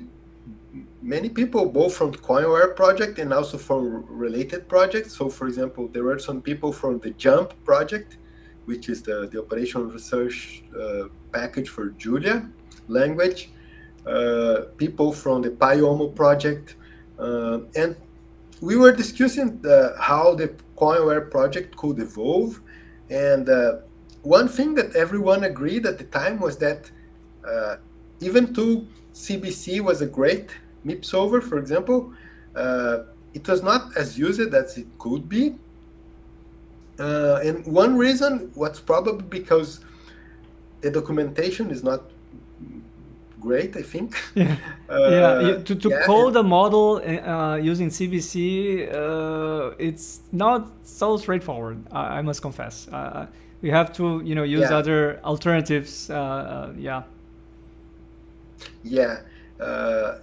many people, both from COIN-OR project and also from related projects. So, for example, there were some people from the JuMP project, which is the, the operational research uh, package for Julia language, uh, people from the Pyomo project, uh, and we were discussing uh, how the COIN-OR project could evolve and uh, one thing that everyone agreed at the time was that uh, even though CBC was a great MIP solver, for example, uh, it was not as used as it could be. Uh, and one reason what's probably because the documentation is not great, I think. Yeah, uh, yeah. To, to yeah. code a model uh, using CBC, uh, it's not so straightforward. I, I must confess. Uh, we have to, you know, use yeah. other alternatives. Uh, uh, yeah. Yeah,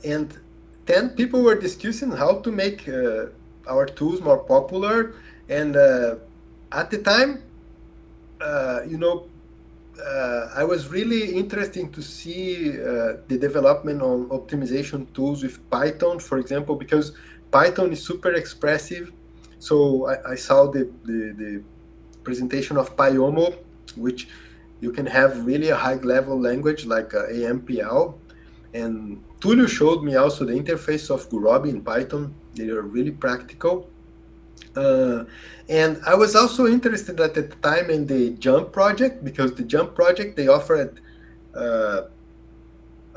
and then people were discussing how to make our tools more popular, and at the time, you know, uh, I was really interested to see uh, the development on optimization tools with Python, for example, because Python is super expressive. So I, I saw the, the, the, presentation of Pyomo, which you can have really a high level language like uh, AMPL. And Tulio showed me also the interface of Gurobi in Python. They are really practical. Uh, and I was also interested at the time in the JuMP project because the JuMP project they offered uh,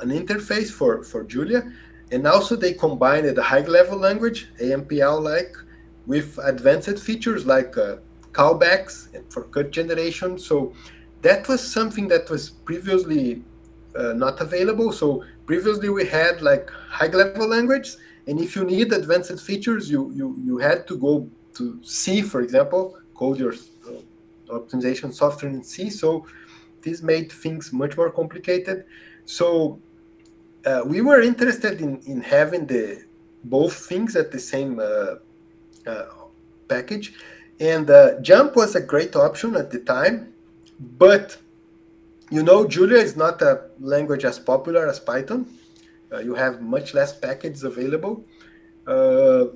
an interface for for Julia, and also they combined a high level language AMPL like with advanced features like uh, callbacks for code generation. So that was something that was previously uh, not available. So previously we had like high level language And if you need advanced features, you, you, you had to go to C, for example, code your uh, optimization software in C. So this made things much more complicated. So uh, we were interested in, in having the both things at the same uh, uh package. And uh, JuMP was a great option at the time, but you know, Julia is not a language as popular as Python. Uh, you have much less packages available. Uh,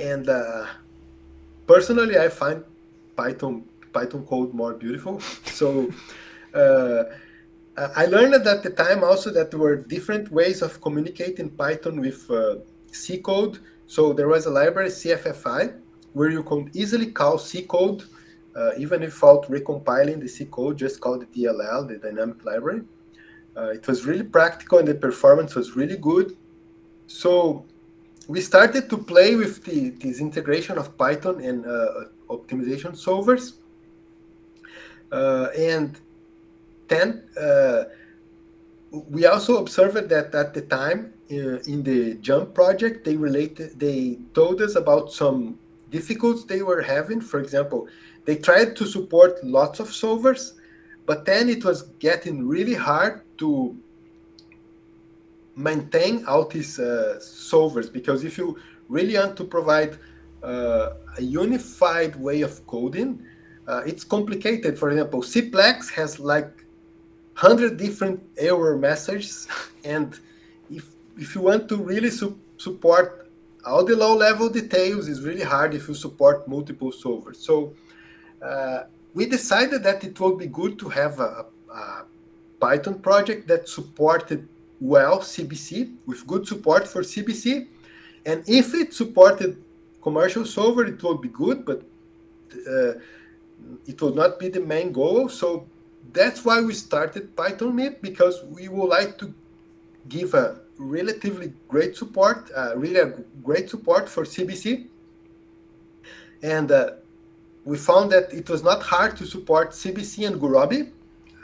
and uh, personally, I find Python Python code more beautiful. So uh, I learned at the time also that there were different ways of communicating Python with uh, C code. So there was a library CFFI where you could easily call C code uh, even without recompiling the C code, just call the DLL, the dynamic library. Uh, it was really practical and the performance was really good. So we started to play with the, this integration of Python and uh, optimization solvers. Uh, and then uh, we also observed that at the time uh, in the JuMP project, they related, they told us about some difficulties they were having. For example, they tried to support lots of solvers, but then it was getting really hard to maintain all these uh, solvers because if you really want to provide uh, a unified way of coding, uh, it's complicated. For example, Cplex has like 100 different error messages, and if if you want to really su support all the low level details, it's really hard if you support multiple solvers. So uh, we decided that it would be good to have a, a, Python project that supported well CBC with good support for CBC. And if it supported commercial solver, it would be good, but uh, it would not be the main goal. So that's why we started Python MIP because we would like to give a relatively great support, uh, really a great support for CBC. And uh, we found that it was not hard to support CBC and Gurobi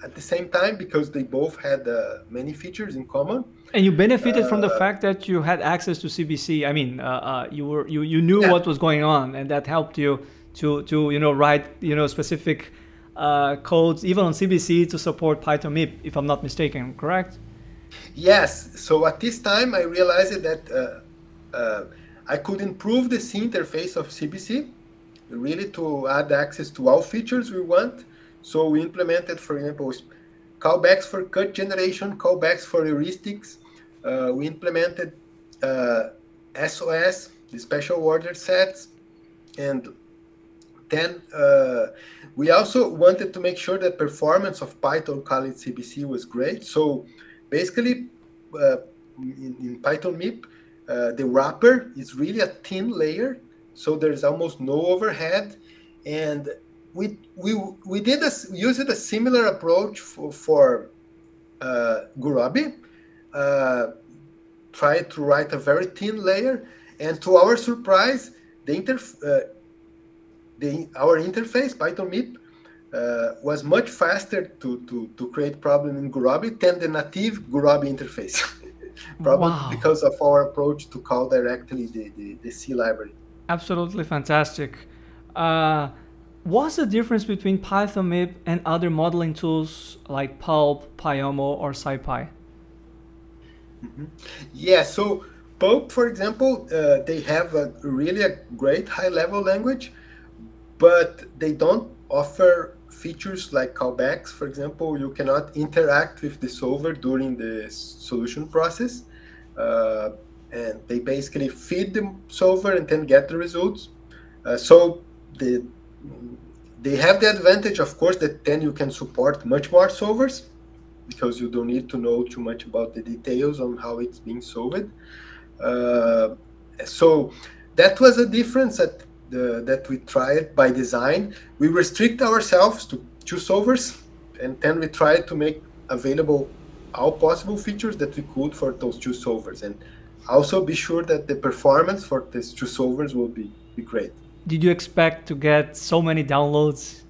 at the same time because they both had uh, many features in common. And you benefited uh, from the uh, fact that you had access to CBC. I mean, uh, uh, you were you, you knew yeah. what was going on, and that helped you to to you know write you know specific uh, codes even on CBC to support Python MIP, if I'm not mistaken. Correct? Yes. So at this time, I realized that I could improve the C interface of CBC really to add access to all features we want. So we implemented, for example, callbacks for cut generation, callbacks for heuristics. Uh, we implemented uh, SOS, the special order sets, and then uh, we also wanted to make sure that performance of Python calling CBC was great. So basically, uh, in, in, Python MIP, uh, the wrapper is really a thin layer so there's almost no overhead. And we we we did a, used a similar approach for, for uh, Gurobi. Uh, tried to write a very thin layer, and to our surprise, the interf uh, the our interface Python MIP uh, was much faster to, to, to create problem in Gurobi than the native Gurobi interface. Probably wow. because of our approach to call directly the, the, the C library. Absolutely fantastic. Uh, what's the difference between Python MIP and other modeling tools like Pulp, Pyomo, or SciPy? Mm-hmm. Yeah, so Pulp, for example, uh, they have a really a great high-level language, but they don't offer features like callbacks. For example, you cannot interact with the solver during the solution process. Uh, and they basically feed the solver and then get the results. Uh, so the, they have the advantage, of course, that then you can support much more solvers because you don't need to know too much about the details on how it's being solved. Uh, so that was a difference that the, that we tried by design. We restrict ourselves to two solvers, and then we try to make available all possible features that we could for those two solvers. And also be sure that the performance for these two solvers will be, be great. Did you expect to get so many downloads?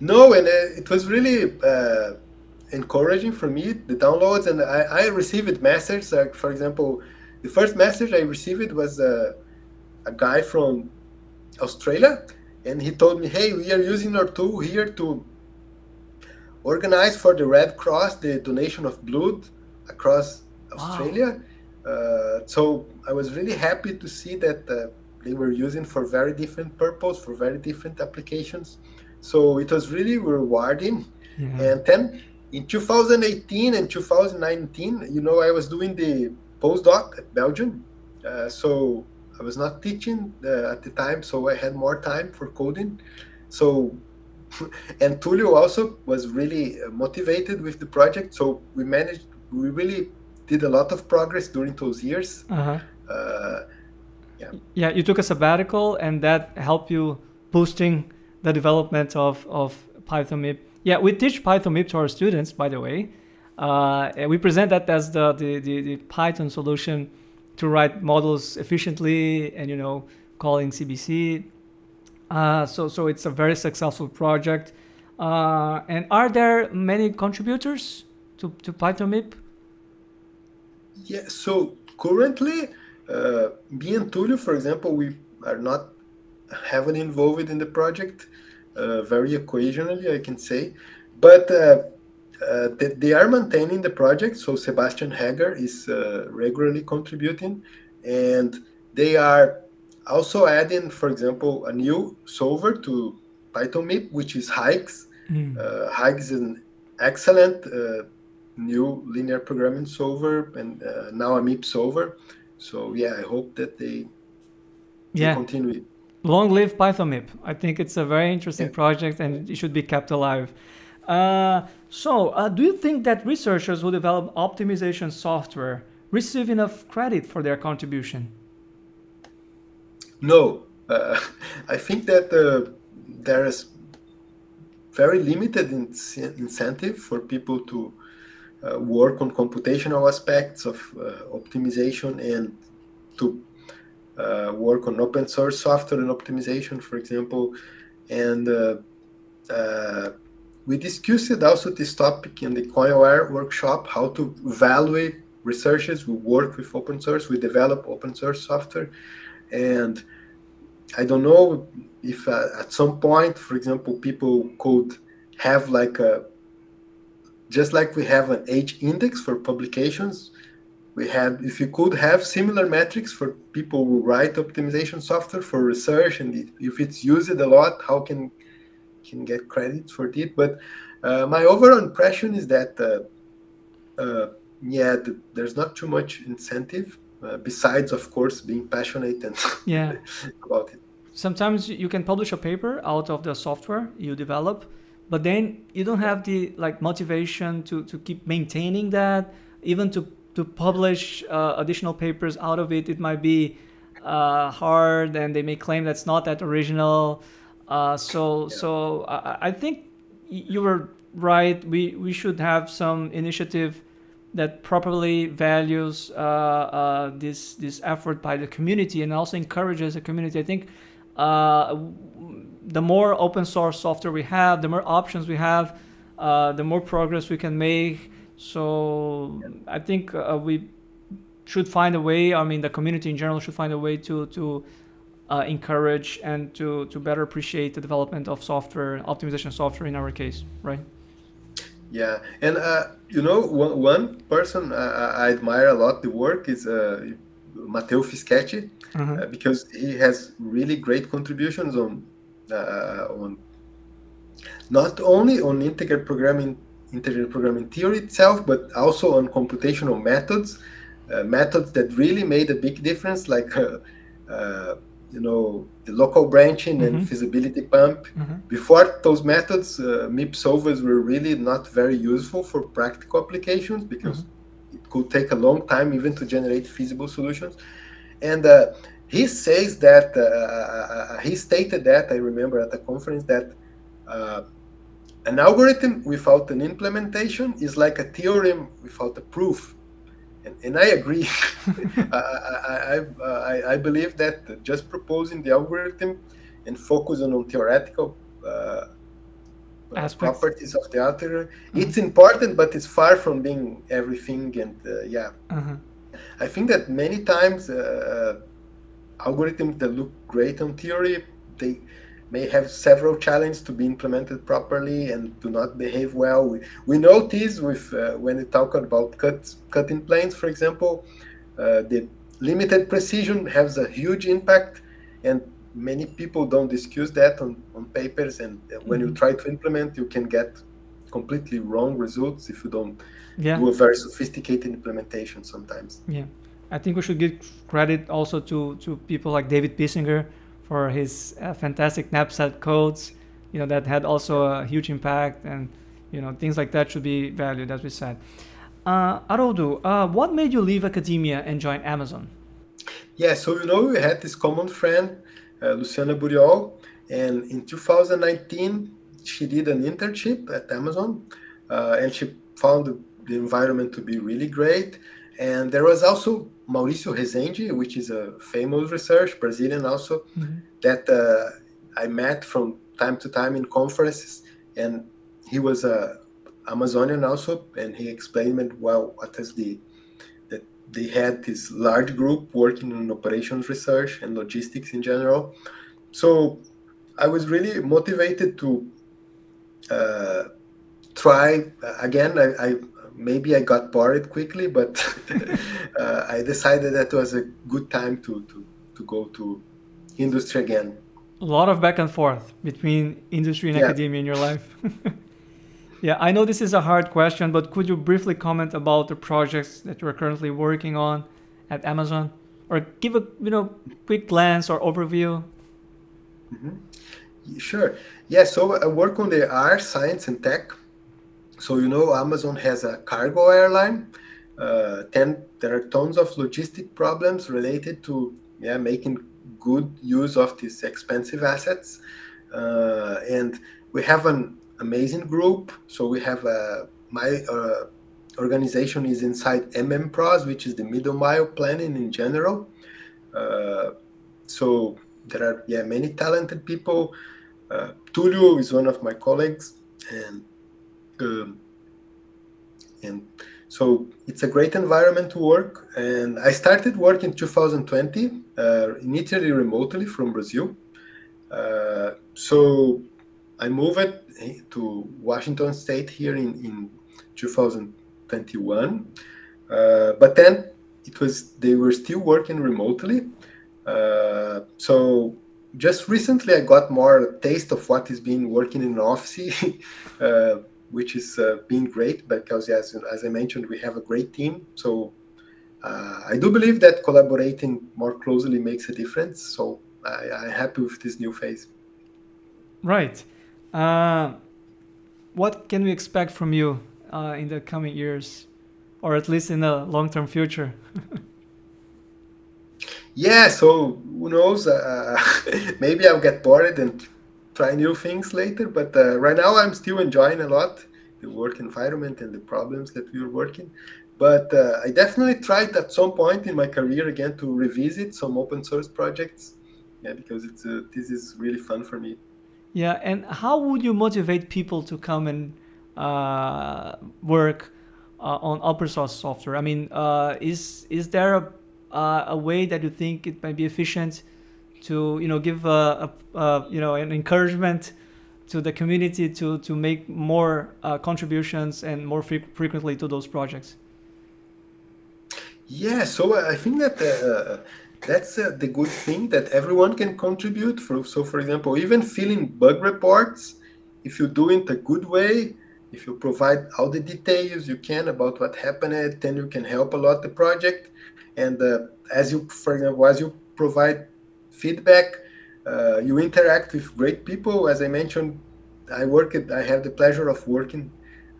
No, and uh, it was really uh, encouraging for me the downloads, and I, I received messages like, for example, the first message I received was a, a guy from Australia, and he told me, "Hey, we are using our tool here to organize for the Red Cross the donation of blood across Australia." Wow. Uh, so I was really happy to see that uh, they were using for very different purpose, for very different applications. So it was really rewarding. Yeah. And then in 2018 and 2019, you know, I was doing the postdoc at Belgium. Uh, so I was not teaching uh, at the time, so I had more time for coding. So, and Tulio also was really uh, motivated with the project. So we managed, we really did a lot of progress during those years. Uh-huh. Uh, yeah. yeah, you took a sabbatical, and that helped you boosting the development of of Python MIP. Yeah, we teach Python MIP to our students, by the way. Uh, we present that as the, the, the, the, Python solution to write models efficiently and, you know, calling CBC. Uh, so, so it's a very successful project. Uh, and are there many contributors to, to Python MIP? Yeah, so currently, uh, me and Tulio, for example, we are not heavily involved in the project, uh, very occasionally, I can say. But uh, uh, they, they, are maintaining the project. So Sebastian Heger is uh, regularly contributing, and they are also adding, for example, a new solver to Python MIP, which is HiGHS. Mm. Uh, HiGHS is an excellent uh, new linear programming solver, and uh, now a MIP solver. So yeah, I hope that they, yeah. continue. Long live Python MIP. I think it's a very interesting yeah. project, and it should be kept alive. Uh, so, uh, do you think that researchers who develop optimization software receive enough credit for their contribution? No, uh, I think that uh, there is very limited in incentive for people to work on computational aspects of uh, optimization and to work on open source software and optimization, for example, and we discussed also this topic in the COIN-OR workshop, how to evaluate researchers. We work with open source, we develop open source software. And I don't know if uh, at some point, for example, people could have like a, just like we have an H index for publications, we have, if you could have similar metrics for people who write optimization software for research and if it's used a lot, how can can get credit for it. But uh, my overall impression is that, uh, uh, yeah, th- there's not too much incentive uh, besides, of course, being passionate and yeah about it. Sometimes you can publish a paper out of the software you develop, but then you don't have the like motivation to to keep maintaining that, even to to publish uh, additional papers out of it. It might be uh, hard, and they may claim that's not that original. Uh, so yeah. so I, I think you were right. We we should have some initiative that properly values uh, uh, this this effort by the community and also encourages the community. I think uh, the more open source software we have, the more options we have, uh, the more progress we can make. So I think uh, we should find a way. I mean, the community in general should find a way to to uh, encourage and to, to better appreciate the development of software, optimization software in our case, right? Yeah, and uh, you know, one, one person uh, I admire a lot the work is uh, Matteo Fischetti mm-hmm. uh, because he has really great contributions on uh, on not only on integer programming, integer programming theory itself, but also on computational methods, uh, methods that really made a big difference, like you know the local branching mm-hmm. and feasibility pump. Mm-hmm. Before those methods, uh, MIP solvers were really not very useful for practical applications because mm-hmm. it could take a long time even to generate feasible solutions. And uh, he says that uh, uh he stated that I remember at a conference that uh, an algorithm without an implementation is like a theorem without a proof and, and I agree. I, I, I, I, believe that just proposing the algorithm and focusing on theoretical uh, properties of the algorithm, mm-hmm. it's important, but it's far from being everything. And uh, yeah. Uh-huh. I think that many times uh, algorithms that look great on theory, they may have several challenges to be implemented properly and do not behave well. We, we notice with uh, when we talk about cut, cutting planes, for example, uh, the limited precision has a huge impact and many people don't discuss that on, on papers and when mm-hmm. you try to implement you can get completely wrong results if you don't yeah. do a very sophisticated implementation sometimes yeah i think we should give credit also to to people like david Pisinger for his uh, fantastic knapsack codes you know that had also a huge impact and you know things like that should be valued as we said uh, Haroldo, uh, what made you leave academia and join Amazon? Yeah, so you know we had this common friend, uh, Luciana Buriol, and in 2019 she did an internship at Amazon, uh, and she found the environment to be really great. And there was also Mauricio Resende, which is a famous researcher, Brazilian also, mm-hmm. that uh, I met from time to time in conferences, and he was a Amazonian also, and he explained well what is the that they had this large group working on operations research and logistics in general. So I was really motivated to uh, try again. I, I, maybe I got bored quickly, but uh, I decided that was a good time to to, to go to industry again. A lot of back and forth between industry and yeah. academia in your life. Yeah, I know this is a hard question, but could you briefly comment about the projects that you're currently working on at Amazon, or give a you know quick glance or overview? Mm-hmm. Sure. Yeah. So I work on the Air, science, and tech. So you know, Amazon has a cargo airline. Uh, ten, there are tons of logistic problems related to yeah making good use of these expensive assets, uh, and we have an amazing group. So we have uh, my uh, organization is inside MMPROS, which is the middle mile planning in general. Uh, so there are yeah many talented people. Uh, Tulio is one of my colleagues, and um, and so it's a great environment to work. And I started work in 2020, uh, initially remotely from Brazil. Uh, so I moved to Washington State here in, in 2021. Uh, but then it was they were still working remotely. Uh, so just recently I got more taste of what is being working in an office, uh, which is uh, being great because as, as I mentioned, we have a great team. So uh, I do believe that collaborating more closely makes a difference. So I, I'm happy with this new phase. Right. Uh, what can we expect from you uh, in the coming years, or at least in the long-term future? yeah, so who knows? Uh, maybe I'll get bored and try new things later. But uh, right now, I'm still enjoying a lot the work environment and the problems that we are working. But uh, I definitely tried at some point in my career again to revisit some open source projects. Yeah, because it's uh, this is really fun for me. Yeah, and how would you motivate people to come and uh, work uh, on open source software? I mean, uh, is is there a, a way that you think it might be efficient to you know give a, a, a you know an encouragement to the community to to make more uh, contributions and more fre- frequently to those projects? Yeah, so I think that uh, that's uh, the good thing that everyone can contribute. For, so, for example, even filling bug reports, if you do it a good way, if you provide all the details you can about what happened, then you can help a lot the project. And uh, as you, for example, as you provide feedback, uh, you interact with great people. As I mentioned, I work. At, I have the pleasure of working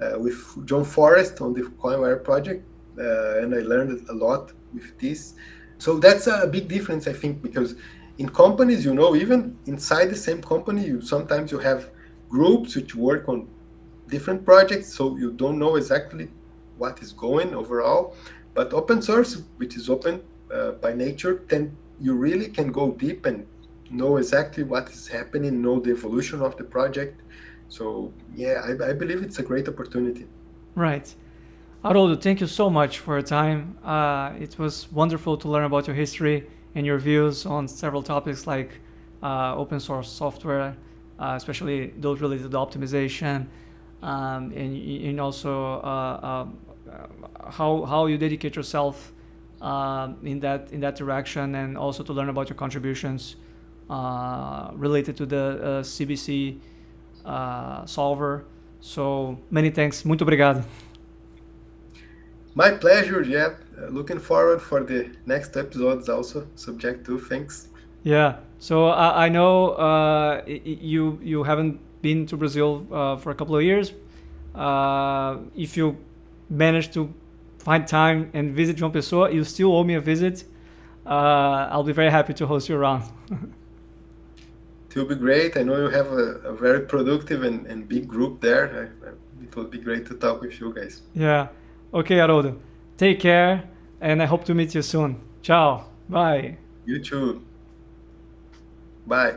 uh, with John Forrest on the COIN-OR project, uh, and I learned a lot with this. So that's a big difference, I think, because in companies, you know, even inside the same company, you sometimes you have groups which work on different projects, so you don't know exactly what is going overall. But open source, which is open uh, by nature, then you really can go deep and know exactly what is happening, know the evolution of the project. So yeah, I, I believe it's a great opportunity. Right. Haroldo, thank you so much for your time. Uh, it was wonderful to learn about your history and your views on several topics like uh, open source software, uh, especially those related to optimization, um, and, and also uh, um, how how you dedicate yourself um, in that in that direction, and also to learn about your contributions uh, related to the CBC uh, solver. So many thanks. Muito obrigado. My pleasure. Yeah, looking forward for the next episodes. Also subject to thanks. Yeah. So I, I know uh, you you haven't been to Brazil uh, for a couple of years. Uh, if you manage to find time and visit João Pessoa, you still owe me a visit. Uh, I'll be very happy to host you around. it will be great. I know you have a, a very productive and, and big group there. I, I, it will be great to talk with you guys. Yeah. Okay, Haroldo. Take care, and I hope to meet you soon. Ciao. Bye. You too. Bye.